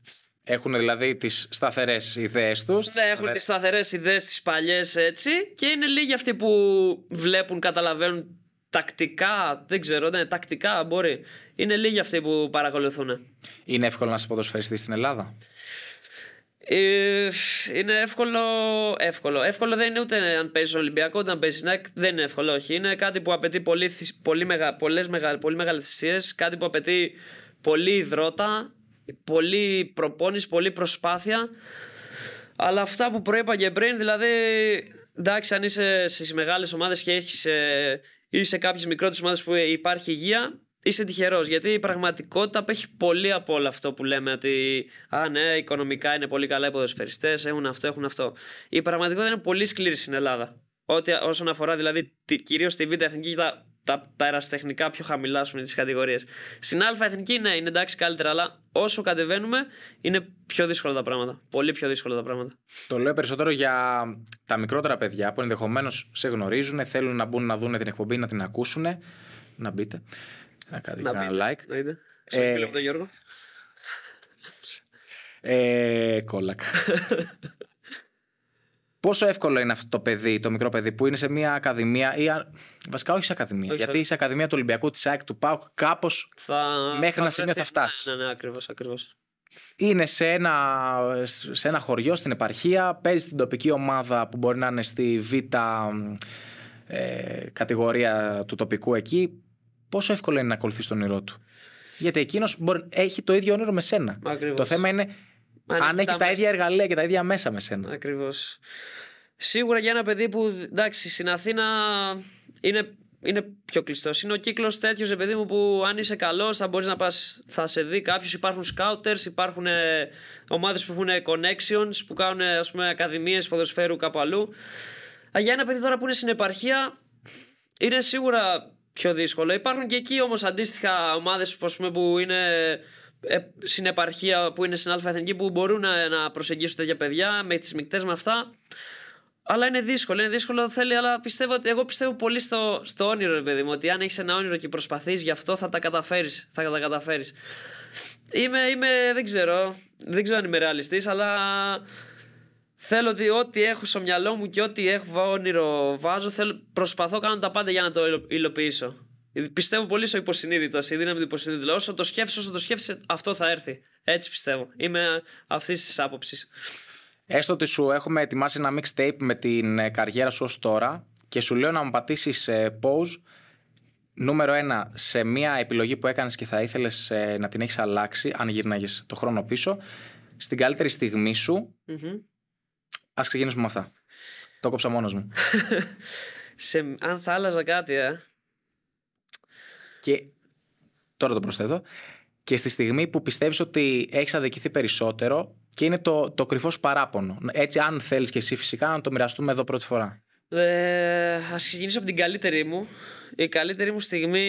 Έχουν δηλαδή τις σταθερές ιδέες τους. Ναι, έχουν τις σταθερές ιδέες, τις παλιές έτσι. Και είναι λίγοι αυτοί που βλέπουν, καταλαβαίνουν τακτικά, δεν ξέρω, ναι, τακτικά μπορεί. Είναι λίγοι αυτοί που παρακολουθούν. Είναι εύκολο να σε ποδοσφαιριστεί στην Ελλάδα; Ε, είναι εύκολο, εύκολο. Εύκολο δεν είναι ούτε αν παίζεις Ολυμπιακό, ούτε αν παίζεις ΝΑΚ. Δεν είναι εύκολο, όχι. Είναι κάτι που απαιτεί πολύ, πολύ, μεγα, πολλές μεγα, πολύ μεγάλες θυσίες. Κάτι που απαιτεί πολύ υδρότα, πολύ προπόνηση, πολύ προσπάθεια. Αλλά αυτά που προείπα και πριν, δηλαδή, εντάξει, αν είσαι στι μεγάλες ομάδες και έχεις ε, ή σε κάποιες μικρότερες ομάδες που υπάρχει υγεία, είσαι τυχερός. Γιατί η πραγματικότητα απέχει πολύ από όλο αυτό που λέμε ότι Α, ναι, οικονομικά είναι πολύ καλά οι ποδοσφαιριστές, έχουν αυτό, έχουν αυτό. Η πραγματικότητα είναι πολύ σκληρή στην Ελλάδα. Ό,τι, όσον αφορά δηλαδή κυρίως τη Β' Εθνική τα, τα, τα αεραστεχνικά πιο χαμηλά πούμε, τι κατηγορίες. Στην Α' Εθνική, ναι, είναι εντάξει καλύτερα, αλλά όσο κατεβαίνουμε είναι πιο δύσκολα τα πράγματα. Πολύ πιο δύσκολα τα πράγματα. Το λέω περισσότερο για τα μικρότερα παιδιά που ενδεχομένως σε γνωρίζουν, θέλουν να μπουν να δουν την εκπομπή, να την ακούσουν. Να μπείτε. Να κάνετε ένα like. Να είτε. Ε, τον Γιώργο. Ε, κόλακα. *laughs* Πόσο εύκολο είναι αυτό το παιδί, το μικρό παιδί που είναι σε μια ακαδημία ή βασικά όχι σε ακαδημία. Όχι, γιατί σε ακαδημία του Ολυμπιακού, της ΑΕΚ, του ΠΑΟΚ, κάπως θα... μέχρι ένα σημείο θα φτάσεις. Ναι, ναι, ναι ακριβώς, ακριβώς. Είναι σε ένα, σε ένα χωριό στην επαρχία, παίζει στην τοπική ομάδα που μπορεί να είναι στη β' ε, κατηγορία του τοπικού εκεί. Πόσο εύκολο είναι να ακολουθείς τον όνειρό του; Γιατί εκείνος έχει το ίδιο όνειρο με σένα. Ακριβώς. Το θέμα είναι αν έχει τα ίδια εργαλεία και τα ίδια μέσα με σένα. Ακριβώς. Σίγουρα για ένα παιδί που εντάξει στην Αθήνα είναι, είναι πιο κλειστό. Είναι ο κύκλος τέτοιος, παιδί μου, που αν είσαι καλός θα μπορείς να πας, θα σε δει κάποιος. Υπάρχουν scouters, υπάρχουν ε, ομάδες που έχουν connections, που κάνουν ας πούμε ακαδημίες ποδοσφαίρου κάπου αλλού. Για ένα παιδί τώρα που είναι στην επαρχία, είναι σίγουρα πιο δύσκολο. Υπάρχουν και εκεί όμως αντίστοιχα ομάδες που είναι ε, συνεπαρχία που είναι στην Α Εθνική που μπορούν να, να προσεγγίσουν τέτοια παιδιά με τις μεικτές με αυτά. Αλλά είναι δύσκολο, είναι δύσκολο, θέλει, αλλά πιστεύω ότι εγώ πιστεύω πολύ στο, στο όνειρο, παιδί μου. Ότι αν έχεις ένα όνειρο και προσπαθείς γι' αυτό θα τα καταφέρεις. Θα τα καταφέρεις. Είμαι, είμαι, δεν ξέρω. Δεν ξέρω αν είμαι ρεαλιστής, αλλά θέλω ότι ό,τι έχω στο μυαλό μου και ό,τι έχω όνειρο βάζω, θέλω, προσπαθώ κάνω τα πάντα για να το υλοποιήσω. Πιστεύω πολύ στο υποσυνείδητο, στη δύναμη του υποσυνείδητου. Όσο το σκέφτεσαι, όσο το σκέφτεσαι, αυτό θα έρθει. Έτσι πιστεύω. Είμαι αυτής της άποψης. Έστω ότι σου έχουμε ετοιμάσει ένα mixtape με την ε, καριέρα σου ως τώρα και σου λέω να μου πατήσεις ε, pause νούμερο ένα σε μια επιλογή που έκανες και θα ήθελες ε, να την έχεις αλλάξει, αν γύρναγε το χρόνο πίσω, στην καλύτερη στιγμή σου. mm Α ξεκινήσουμε με αυτά. Το κόψα μόνος μου. *laughs* σε, αν θα άλλαζα κάτι, ε. Και τώρα το προσθέτω. Και στη στιγμή που πιστεύεις ότι έχεις αδικηθεί περισσότερο και είναι το, το κρυφός παράπονο. Έτσι, αν θέλεις και εσύ φυσικά να το μοιραστούμε εδώ πρώτη φορά. Ε, Α ξεκινήσω από την καλύτερη μου. Η καλύτερη μου στιγμή,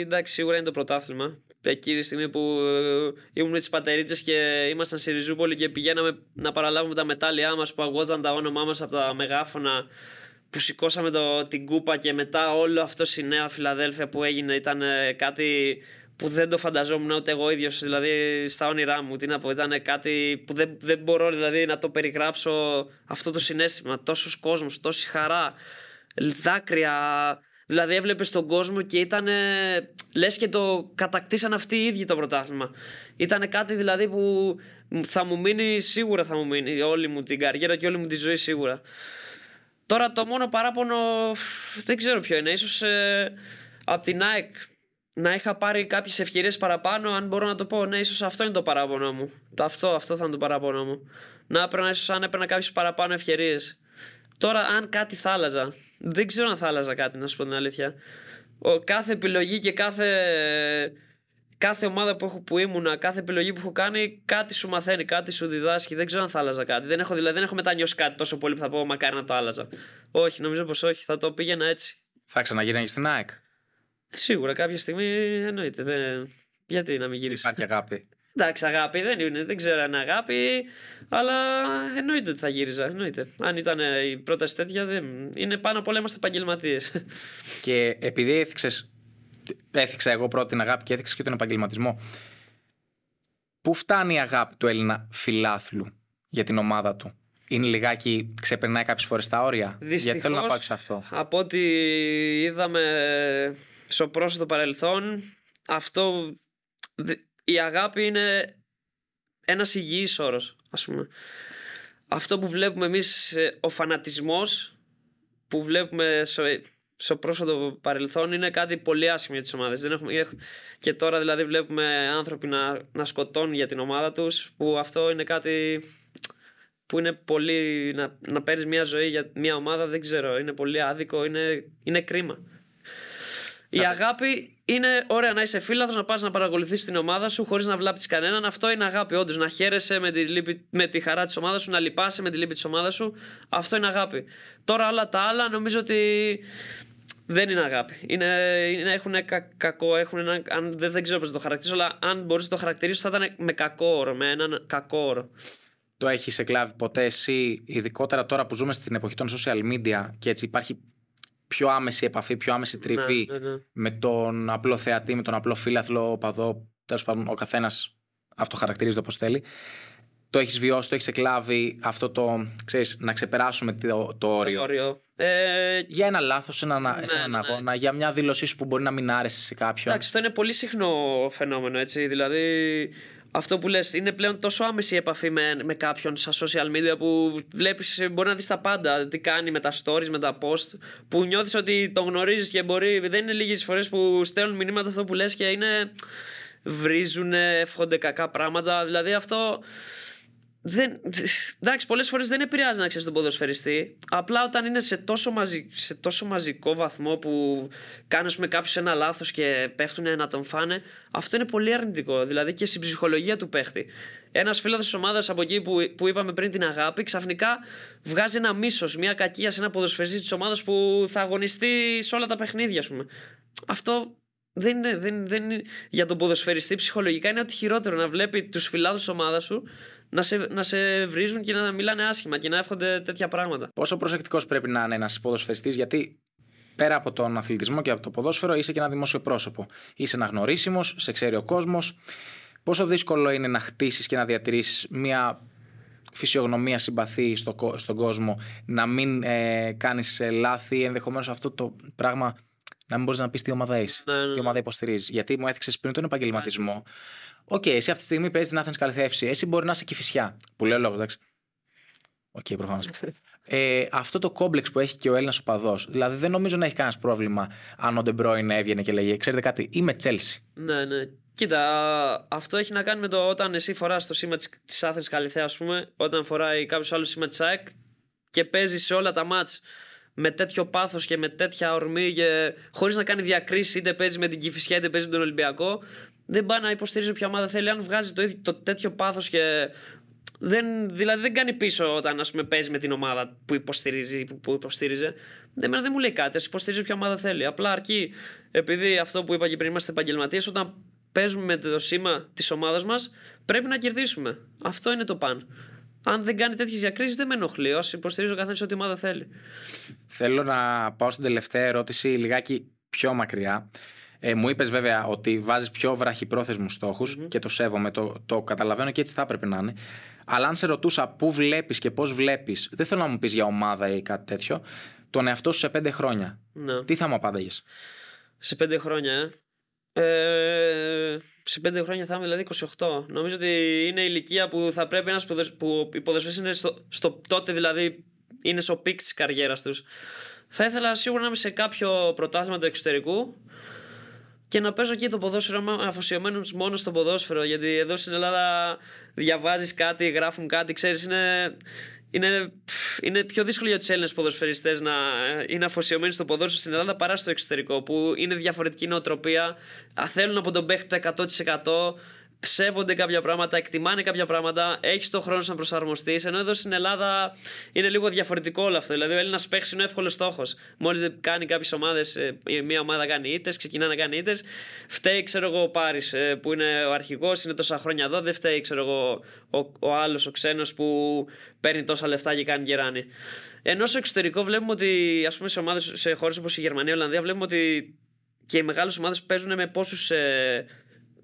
εντάξει, σίγουρα είναι το πρωτάθλημα. Εκείνη τη στιγμή που ε, ήμουν με τι πατερίτσες και ήμασταν στη Ριζούπολη και πηγαίναμε να παραλάβουμε τα μετάλλια μας που αγόταν τα όνομά μας από τα μεγάφωνα που σηκώσαμε το, την κούπα και μετά όλο αυτό η Νέα Φιλαδέλφια που έγινε ήταν ε, κάτι που δεν το φανταζόμουν ούτε εγώ ίδιος, δηλαδή στα όνειρά μου. Τι να πω, ήταν κάτι που δεν, δεν μπορώ δηλαδή να το περιγράψω αυτό το συνέστημα. Τόσος κόσμος, τόση χαρά, δάκρυα. Δηλαδή έβλεπες τον κόσμο και ήταν λες και το κατακτήσαν αυτοί οι ίδιοι το πρωτάθλημα. Ήταν κάτι δηλαδή που θα μου μείνει, σίγουρα θα μου μείνει όλη μου την καριέρα και όλη μου τη ζωή σίγουρα. Τώρα το μόνο παράπονο δεν ξέρω ποιο είναι. Ίσως ε, από την ΑΕΚ να είχα πάρει κάποιες ευκαιρίες παραπάνω, αν μπορώ να το πω. Ναι, ίσως αυτό είναι το παράπονο μου. Το αυτό, αυτό θα είναι το παράπονο μου. Να έπαιρνα, ίσως αν έπαιρνα κάποιες παραπάνω ευκαιρίες. Τώρα, αν κάτι θα άλλαζα. Δεν ξέρω αν θα άλλαζα κάτι, να σου πω την αλήθεια. Ο, κάθε επιλογή και κάθε κάθε ομάδα που, έχω, που ήμουνα, κάθε επιλογή που έχω κάνει, κάτι σου μαθαίνει, κάτι σου διδάσκει. Δεν ξέρω αν θα άλλαζα κάτι. Δεν έχω, δηλαδή, δεν έχω μετανιώσει κάτι τόσο πολύ που θα πω μακάρι να το άλλαζα. Όχι, νομίζω πως όχι. Θα το πήγαινα έτσι. Θα ξαναγίναγε στην ΑΕΚ; Σίγουρα κάποια στιγμή εννοείται. Δεν... Γιατί να μην γυρίσεις; Υπάρχει αγάπη. Εντάξει, αγάπη δεν είναι, δεν ξέρω αν είναι αγάπη, αλλά εννοείται ότι θα γύριζα. Εννοείται. Αν ήταν η πρόταση τέτοια, δεν... είναι πάνω απ' όλα είμαστε επαγγελματίες. Και επειδή έθιξε. Έθιξα εγώ πρώτα την αγάπη και έθιξε και τον επαγγελματισμό. Πού φτάνει η αγάπη του Έλληνα φιλάθλου για την ομάδα του; Είναι λιγάκι, ξεπερνάει κάποιες φορές τα όρια; Δυστυχώς, Γιατί θέλω να πάω σε αυτό. Από ό,τι είδαμε στο πρόσφατο παρελθόν, αυτό. Η αγάπη είναι ένας υγιής όρος, ας πούμε. Αυτό που βλέπουμε εμείς, ο φανατισμός που βλέπουμε στο, στο πρόσφατο παρελθόν είναι κάτι πολύ άσχημο για τις ομάδες. Και τώρα δηλαδή βλέπουμε άνθρωποι να, να σκοτώνουν για την ομάδα τους, που αυτό είναι κάτι που είναι πολύ. να, να παίρνεις μια ζωή για μια ομάδα, δεν ξέρω. Είναι πολύ άδικο, είναι, είναι κρίμα. Η αγάπη είναι ωραία να είσαι φίλαθρο, να πας να παρακολουθείς την ομάδα σου χωρίς να βλάπτεις κανέναν. Αυτό είναι αγάπη, όντως. Να χαίρεσαι με τη, λύπη, με τη χαρά της ομάδας σου, να λυπάσαι με τη λύπη της ομάδας σου. Αυτό είναι αγάπη. Τώρα όλα τα άλλα νομίζω ότι δεν είναι αγάπη. Είναι, είναι, έχουν κα, κακό, έχουν ένα, αν, δεν, δεν ξέρω πώς το χαρακτηρίσω, αλλά αν μπορείς να το χαρακτηρίσει θα ήταν με κακό όρο, με έναν κακό όρο. Το έχεις εκλάβει ποτέ εσύ, ειδικότερα τώρα που ζούμε στην εποχή των social media και έτσι υπάρχει πιο άμεση επαφή, πιο άμεση τριβή Ναι, ναι, ναι. με τον απλό θεατή, με τον απλό φίλαθλο, οπαδό. Τέλος πάντων, ο καθένας αυτό χαρακτηρίζεται όπως θέλει. Το έχεις βιώσει, το έχεις εκλάβει αυτό το, ξέρεις, να ξεπεράσουμε το, το όριο. Όριο. Ε, Για ένα λάθος σε έναν, Ναι, σε έναν ναι. αγώνα, για μια δήλωσή σου που μπορεί να μην άρεσε σε κάποιον. εντάξει, αυτό είναι πολύ συχνό φαινόμενο, έτσι. Δηλαδή, αυτό που λες είναι πλέον τόσο άμεση η επαφή με, με κάποιον στα social media που βλέπεις, μπορεί να δεις τα πάντα, τι κάνει με τα stories, με τα post, που νιώθεις ότι τον γνωρίζεις και μπορεί, δεν είναι λίγες φορές που στέλνουν μηνύματα αυτό που λες και είναι, βρίζουν, εύχονται κακά πράγματα, δηλαδή αυτό δεν, εντάξει, πολλές φορές δεν επηρεάζει να ξέρεις τον ποδοσφαιριστή. Απλά όταν είναι σε τόσο, μαζι, σε τόσο μαζικό βαθμό που κάνεις με κάποιος ένα λάθος και πέφτουν να τον φάνε, αυτό είναι πολύ αρνητικό. Δηλαδή και στην ψυχολογία του παίχτη. Ένας φίλος της ομάδας από εκεί που, που είπαμε πριν την αγάπη, ξαφνικά βγάζει ένα μίσος, μια κακία σε ένα ποδοσφαιριστή της ομάδας που θα αγωνιστεί σε όλα τα παιχνίδια, ας πούμε. Αυτό δεν είναι, δεν, δεν είναι, για τον ποδοσφαιριστή ψυχολογικά είναι ότι χειρότερο να βλέπει τους φιλάδου της ομάδας σου να σε, να σε βρίζουν και να μιλάνε άσχημα και να εύχονται τέτοια πράγματα. Πόσο προσεκτικός πρέπει να είναι ένας ποδοσφαιριστής, γιατί πέρα από τον αθλητισμό και από το ποδόσφαιρο είσαι και ένα δημόσιο πρόσωπο. Είσαι αναγνωρίσιμος, σε ξέρει ο κόσμος. Πόσο δύσκολο είναι να χτίσεις και να διατηρήσεις μια φυσιογνωμία συμπαθή στο, κο- στον κόσμο, να μην ε, κάνεις λάθη, ενδεχομένως αυτό το πράγμα να μην μπορείς να πεις τι ομάδα είσαι, Ναι, ναι, τι ναι. ομάδα υποστηρίζεις. Γιατί μου έθιξες πριν τον επαγγελματισμό. Οκ, εσύ αυτή τη στιγμή παίζεις την Athens Kallithea. Εσύ μπορεί να είσαι και Κηφισιά. Που λέει ο λόγος, εντάξει. Οκ, προφανώς. *laughs* Ε, αυτό το κόμπλεξ που έχει και ο Έλληνας οπαδός. Δηλαδή δεν νομίζω να έχει κανένας πρόβλημα αν ο Ντε Μπρόινε έβγαινε και έλεγε: Ξέρετε κάτι, είμαι Τσέλσι. Ναι, ναι. Κοίτα, αυτό έχει να κάνει με το όταν εσύ φοράς το σήμα της Athens Kallithea, ας πούμε, όταν φοράει κάποιος άλλος σήμα της ΑΕΚ και παίζεις σε όλα τα ματς με τέτοιο πάθος και με τέτοια ορμή και χωρίς να κάνει διακρίσεις, είτε παίζει με την Κηφισιά είτε παίζει με τον Ολυμπιακό, δεν πάει να υποστηρίζει όποια ομάδα θέλει. Αν βγάζει το, ίδιο- το τέτοιο πάθος και. Δεν, δηλαδή δεν κάνει πίσω όταν ας πούμε, παίζει με την ομάδα που υποστηρίζει που, που υποστήριζε. Δεν, εμένα δεν μου λέει κάτι. Α υποστηρίζει όποια ομάδα θέλει. Απλά αρκεί επειδή αυτό που είπα και πριν είμαστε επαγγελματίες, όταν παίζουμε με το σήμα της ομάδας μας, πρέπει να κερδίσουμε. Αυτό είναι το παν. Αν δεν κάνει τέτοιες διακρίσεις, δεν με ενοχλεί. Όσοι υποστηρίζει ο καθένας ό,τι ομάδα θέλει. Θέλω να πάω στην τελευταία ερώτηση λιγάκι πιο μακριά. Ε, μου είπες βέβαια ότι βάζεις πιο βραχυπρόθεσμους στόχους και το σέβομαι, το, το καταλαβαίνω και έτσι θα έπρεπε να είναι. Αλλά αν σε ρωτούσα πού βλέπεις και πώς βλέπεις, δεν θέλω να μου πεις για ομάδα ή κάτι τέτοιο, τον εαυτό σου σε πέντε χρόνια. Ναι. Τι θα μου απάνταγες. Σε πέντε χρόνια, ε. ε σε πέντε χρόνια θα είμαι δηλαδή 28. Νομίζω ότι είναι η ηλικία που θα πρέπει ένας ποδοσ... που οι ποδοσφαιριστές είναι στο, στο τότε δηλαδή είναι στο peak της καριέρας τους. Θα ήθελα σίγουρα να είμαι σε κάποιο πρωτάθλημα του εξωτερικού και να παίζω εκεί το ποδόσφαιρο αφοσιωμένος μόνος στο ποδόσφαιρο. Γιατί εδώ στην Ελλάδα διαβάζεις κάτι, γράφουν κάτι, ξέρεις, είναι, είναι, είναι πιο δύσκολο για τους Έλληνες ποδοσφαιριστές να είναι αφοσιωμένοι στο ποδόσφαιρο στην Ελλάδα παρά στο εξωτερικό, που είναι διαφορετική νοοτροπία. Α, Θέλουν από τον παίχτη το 100%. Ψεύονται κάποια πράγματα, εκτιμάνε κάποια πράγματα, έχεις τον χρόνο να προσαρμοστεί. Ενώ εδώ στην Ελλάδα είναι λίγο διαφορετικό όλο αυτό. Δηλαδή, ο Έλληνας παίχτης είναι ο εύκολος στόχος. Μόλις κάνει κάποιες ομάδες, μία ομάδα κάνει ήττες, ξεκινά να κάνει ήττες. Φταίει, ξέρω εγώ, ο Πάρης που είναι ο αρχηγός, είναι τόσα χρόνια εδώ. Δεν φταίει, ξέρω εγώ, ο, ο άλλος, ο ξένος που παίρνει τόσα λεφτά και κάνει γεράνι. Ενώ στο εξωτερικό βλέπουμε ότι, ας πούμε, σε, ομάδες, σε χώρες όπως η Γερμανία, η Ολλανδία, βλέπουμε ότι και οι μεγάλες ομάδες παίζουν με πόσους ε,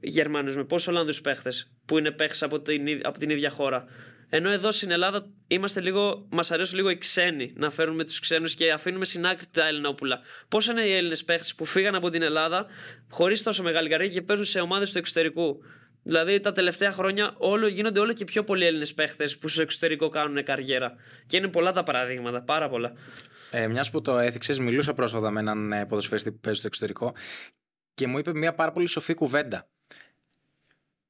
Γερμανούς, με πόσους Ολλανδού παίχτες που είναι παίχτες από, την, από την ίδια χώρα. Ενώ εδώ στην Ελλάδα είμαστε λίγο, μας αρέσουν λίγο οι ξένοι να φέρουμε τους ξένους και αφήνουμε στην άκρη τα Ελληνόπουλα. Πώς είναι οι Έλληνες παίχτες που φύγαν από την Ελλάδα χωρίς τόσο μεγάλη καρδιά και παίζουν σε ομάδες του εξωτερικού; Δηλαδή τα τελευταία χρόνια όλο, γίνονται όλο και πιο πολλοί Έλληνες παίχτες που στο εξωτερικό κάνουν καριέρα. Και είναι πολλά τα παραδείγματα, πάρα πολλά. Ε, Μιας που το έθιξες, μιλούσα πρόσφατα με έναν ε, ποδοσφαιριστή που παίζει στο εξωτερικό και μου είπε μια πάρα πολύ σοφή κουβέντα.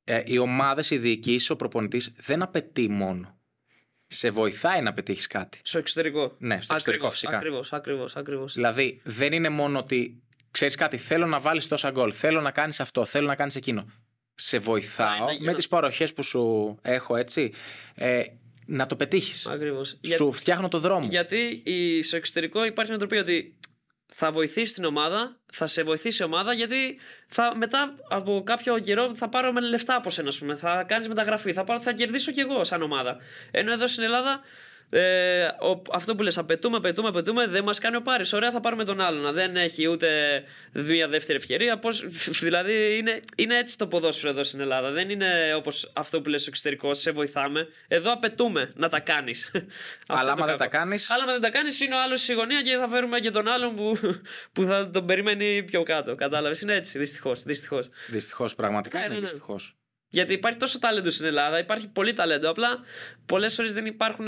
Ε, οι ομάδες, οι διοικήσεις, ο προπονητής δεν απαιτεί μόνο. Σε βοηθάει να πετύχεις κάτι. Στο εξωτερικό. Ναι, στο εξωτερικό φυσικά. Ακριβώς, ακριβώς, ακριβώς. Δηλαδή δεν είναι μόνο ότι ξέρεις κάτι, θέλω να βάλεις τόσα γκολ, θέλω να κάνεις αυτό, θέλω να κάνεις εκείνο. Σε βοηθάω με τις παροχές που σου έχω, έτσι. Ε, να το πετύχεις. Ακριβώς. Σου Για... φτιάχνω το δρόμο. Γιατί στο εξωτερικό υπάρχει μια τροπή ότι θα βοηθήσει την ομάδα, θα σε βοηθήσει η ομάδα, γιατί θα, μετά από κάποιο καιρό θα πάρω με λεφτά από σένα, πούμε. θα κάνεις μεταγραφή, θα, πάρω, θα κερδίσω κι εγώ σαν ομάδα. Ενώ εδώ στην Ελλάδα ε, ο, αυτό που λες απαιτούμε, απαιτούμε, απαιτούμε δεν μας κάνει ο Πάρης. Ωραία θα πάρουμε τον άλλον. Δεν έχει ούτε μία δεύτερη ευκαιρία. Πώς, *laughs* δηλαδή είναι, είναι έτσι το ποδόσφαιρο εδώ στην Ελλάδα. Δεν είναι όπως αυτό που λες στο εξωτερικό σε βοηθάμε. Εδώ απαιτούμε να τα κάνεις. *laughs* Αλλά άμα δεν τα κάνεις αλλά άμα δεν τα κάνεις είναι ο άλλος στη γωνία και θα φέρουμε και τον άλλον που, *laughs* που θα τον περιμένει πιο κάτω. Κατάλαβες; Είναι έτσι δυστυχώς δυστυχώς, δυστυχώς πραγματικά ναι, είναι ναι, ναι. δυστυχώς. Γιατί υπάρχει τόσο ταλέντο στην Ελλάδα, υπάρχει πολύ ταλέντο. Απλά πολλές φορές δεν υπάρχουν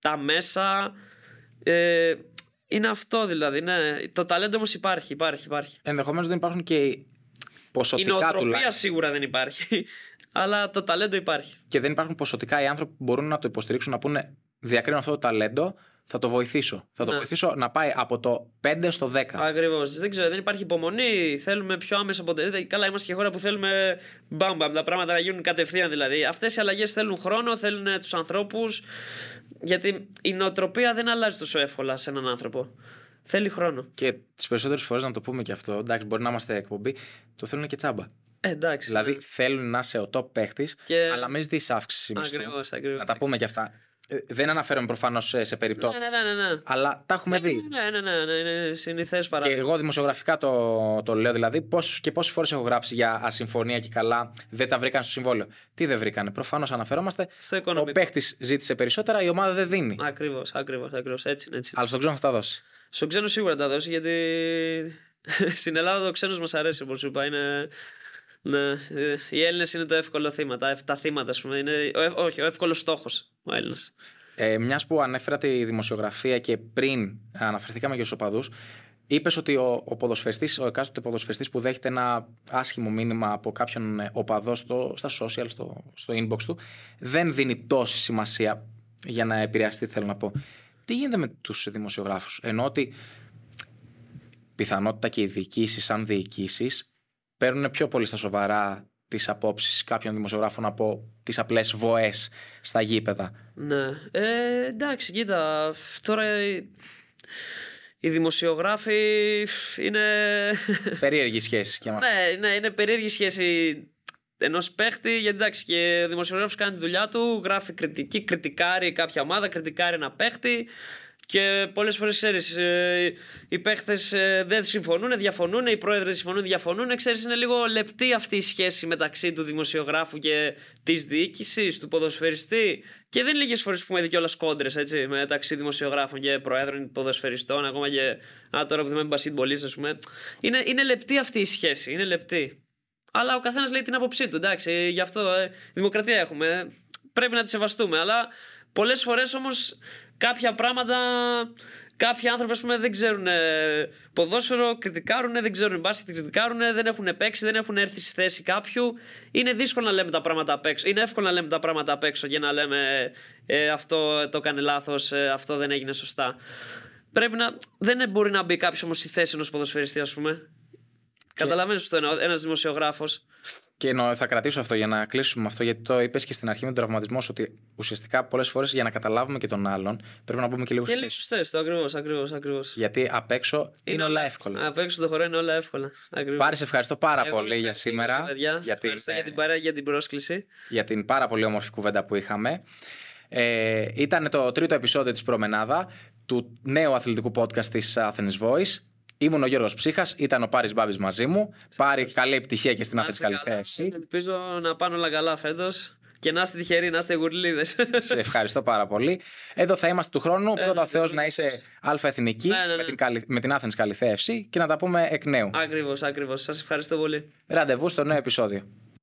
τα μέσα. Ε, είναι αυτό δηλαδή. Ναι. Το ταλέντο όμως υπάρχει, υπάρχει, υπάρχει. Ενδεχομένως δεν υπάρχουν και ποσοτικά. Η νοοτροπία σίγουρα δεν υπάρχει. *laughs* αλλά το ταλέντο υπάρχει. Και δεν υπάρχουν ποσοτικά οι άνθρωποι που μπορούν να το υποστηρίξουν, να πούνε διακρίνω αυτό το ταλέντο θα το βοηθήσω. Θα το ναι. βοηθήσω να πάει από το 5 στο 10. Ακριβώς. Δεν ξέρω, δεν υπάρχει υπομονή. Θέλουμε πιο άμεσα αποτελέσματα. Καλά, είμαστε και χώρα που θέλουμε μπαμπαμ, τα πράγματα να γίνουν κατευθείαν δηλαδή. Αυτές οι αλλαγές θέλουν χρόνο, θέλουν τους ανθρώπους. Γιατί η νοοτροπία δεν αλλάζει τόσο εύκολα σε έναν άνθρωπο. Θέλει χρόνο. Και τις περισσότερες φορές να το πούμε και αυτό, εντάξει, μπορεί να είμαστε εκπομπή, το θέλουν και τσάμπα. Ε, εντάξει. Δηλαδή ναι. θέλουν να είσαι ο top παίχτη, και... αλλά με ζητήσεις αύξηση Ακριβώς, ακριβώς. Να τα πούμε και αυτά. Ε, δεν αναφέρομαι προφανώς σε, σε περιπτώσεις. Ναι, ναι, ναι, ναι, Αλλά τα έχουμε δει. Ναι, ναι, ναι, ναι, είναι συνηθές παράδειγμα. Και εγώ δημοσιογραφικά το, το λέω δηλαδή. Πώς, και πόσες φορές έχω γράψει για ασυμφωνία και καλά δεν τα βρήκαν στο συμβόλαιο. Τι δεν βρήκανε. Προφανώς αναφερόμαστε. Στο ο παίχτη ζήτησε περισσότερα, η ομάδα δεν δίνει. Ακριβώς, ακριβώς. Ακριβώς. Έτσι, έτσι. Αλλά στον ξένο θα τα δώσει. Στον ξένο σίγουρα θα τα δώσει γιατί *laughs* στην Ελλάδα ο ξένος μας αρέσει όπως σου είπα. Είναι ναι, ε, οι Έλληνες είναι το εύκολο θύμα. Τα, τα θύματα, ας πούμε. Είναι, ο, όχι, ο εύκολος στόχος ο Έλληνας. Ε, Μιας που ανέφερα τη δημοσιογραφία και πριν αναφερθήκαμε για τους οπαδούς, είπες ότι ο, ο ποδοσφαιριστής, ο εκάστοτε ποδοσφαιριστής που δέχεται ένα άσχημο μήνυμα από κάποιον ε, οπαδό στο, στα social, στο, στο inbox του, δεν δίνει τόση σημασία για να επηρεαστεί, θέλω να πω. Τι γίνεται με τους δημοσιογράφους, ενώ ότι πιθανότητα και οι διοικήσεις, σαν διοικήσεις, παίρνουν πιο πολύ στα σοβαρά τις απόψεις κάποιων δημοσιογράφων από τις απλές βοές στα γήπεδα. Ναι. Ε, εντάξει, κοίτα, τώρα οι δημοσιογράφοι είναι... Περίεργη σχέση και Ναι, ναι, είναι περίεργη σχέση ενός παίχτη, γιατί εντάξει και ο δημοσιογράφος κάνει τη δουλειά του, γράφει κριτική, κριτικάρει κάποια ομάδα, κριτικάρει ένα παίχτη. Και πολλές φορές ξέρεις, ε, οι παίχτες ε, δεν συμφωνούν, διαφωνούν, οι πρόεδροι συμφωνούν, διαφωνούν. Ξέρεις, είναι λίγο λεπτή αυτή η σχέση μεταξύ του δημοσιογράφου και της διοίκησης, του ποδοσφαιριστή. Και δεν είναι λίγες φορές που έχουμε δει κιόλας κόντρες μεταξύ δημοσιογράφων και προέδρων ποδοσφαιριστών, ακόμα και. Α, τώρα που είμαι μπασίτ ας πούμε. Είναι, είναι λεπτή αυτή η σχέση. Είναι λεπτή. Αλλά ο καθένας λέει την άποψή του. Εντάξει, γι' αυτό ε, δημοκρατία έχουμε. Πρέπει να τη σεβαστούμε. Αλλά πολλές φορές όμως κάποια πράγματα Κάποιοι άνθρωποι ας πούμε, δεν ξέρουν ποδόσφαιρο, κριτικάρουν, δεν ξέρουν μπάσκετ, κριτικάρουν, δεν έχουν παίξει, δεν έχουν έρθει στη θέση κάποιου. Είναι δύσκολο να λέμε τα πράγματα απ' έξω. Είναι εύκολο να λέμε τα πράγματα απ' έξω και να λέμε ε, αυτό το έκανε λάθος, ε, αυτό δεν έγινε σωστά. Πρέπει να. Δεν μπορεί να μπει κάποιος όμως στη θέση ενός ποδοσφαιριστή, ας πούμε. Καταλαβαίνεις το εννοώ. Ένας δημοσιογράφος. Και εννοώ, θα κρατήσω αυτό για να κλείσουμε αυτό, γιατί το είπες και στην αρχή με τον τραυματισμό σου, ότι ουσιαστικά πολλές φορές για να καταλάβουμε και τον άλλον πρέπει να πούμε και λίγο Και λίγο σωστέ, το ακριβώς, ακριβώς, ακριβώς. Γιατί απ' έξω είναι, όλα εύκολα. Απ' έξω το χώρο είναι όλα εύκολα. Ακριβώς. Πάρη, σε ευχαριστώ πάρα Εγώ πολύ για ευχαριστώ, σήμερα. παιδιά. για, την, Ευχαριστώ για την παρέα, για την πρόσκληση. για την πάρα πολύ όμορφη κουβέντα που είχαμε. Ε, ήταν το τρίτο επεισόδιο της Προμενάδα του νέου αθλητικού podcast της Athens Voice. Ήμουν ο Γιώργος Ψύχας, ήταν ο Πάρης Μπάμπης μαζί μου. Πάρη, καλή επιτυχία και στην Να Athens είστε καλά. Καλυθέα FC. Ελπίζω να πάνε όλα καλά φέτος. Και να είστε τυχεροί, να είστε γουρλίδες. Σε ευχαριστώ πάρα πολύ. Εδώ θα είμαστε του χρόνου. Πρώτα ο Θεός να είσαι αλφα-εθνική Ναι, ναι, ναι. με, την, Καλυ- με την Athens Καλυθέα FC και να τα πούμε εκ νέου. Ακριβώς, ακριβώς. Σας ευχαριστώ πολύ. Ραντεβού στο νέο επεισόδιο.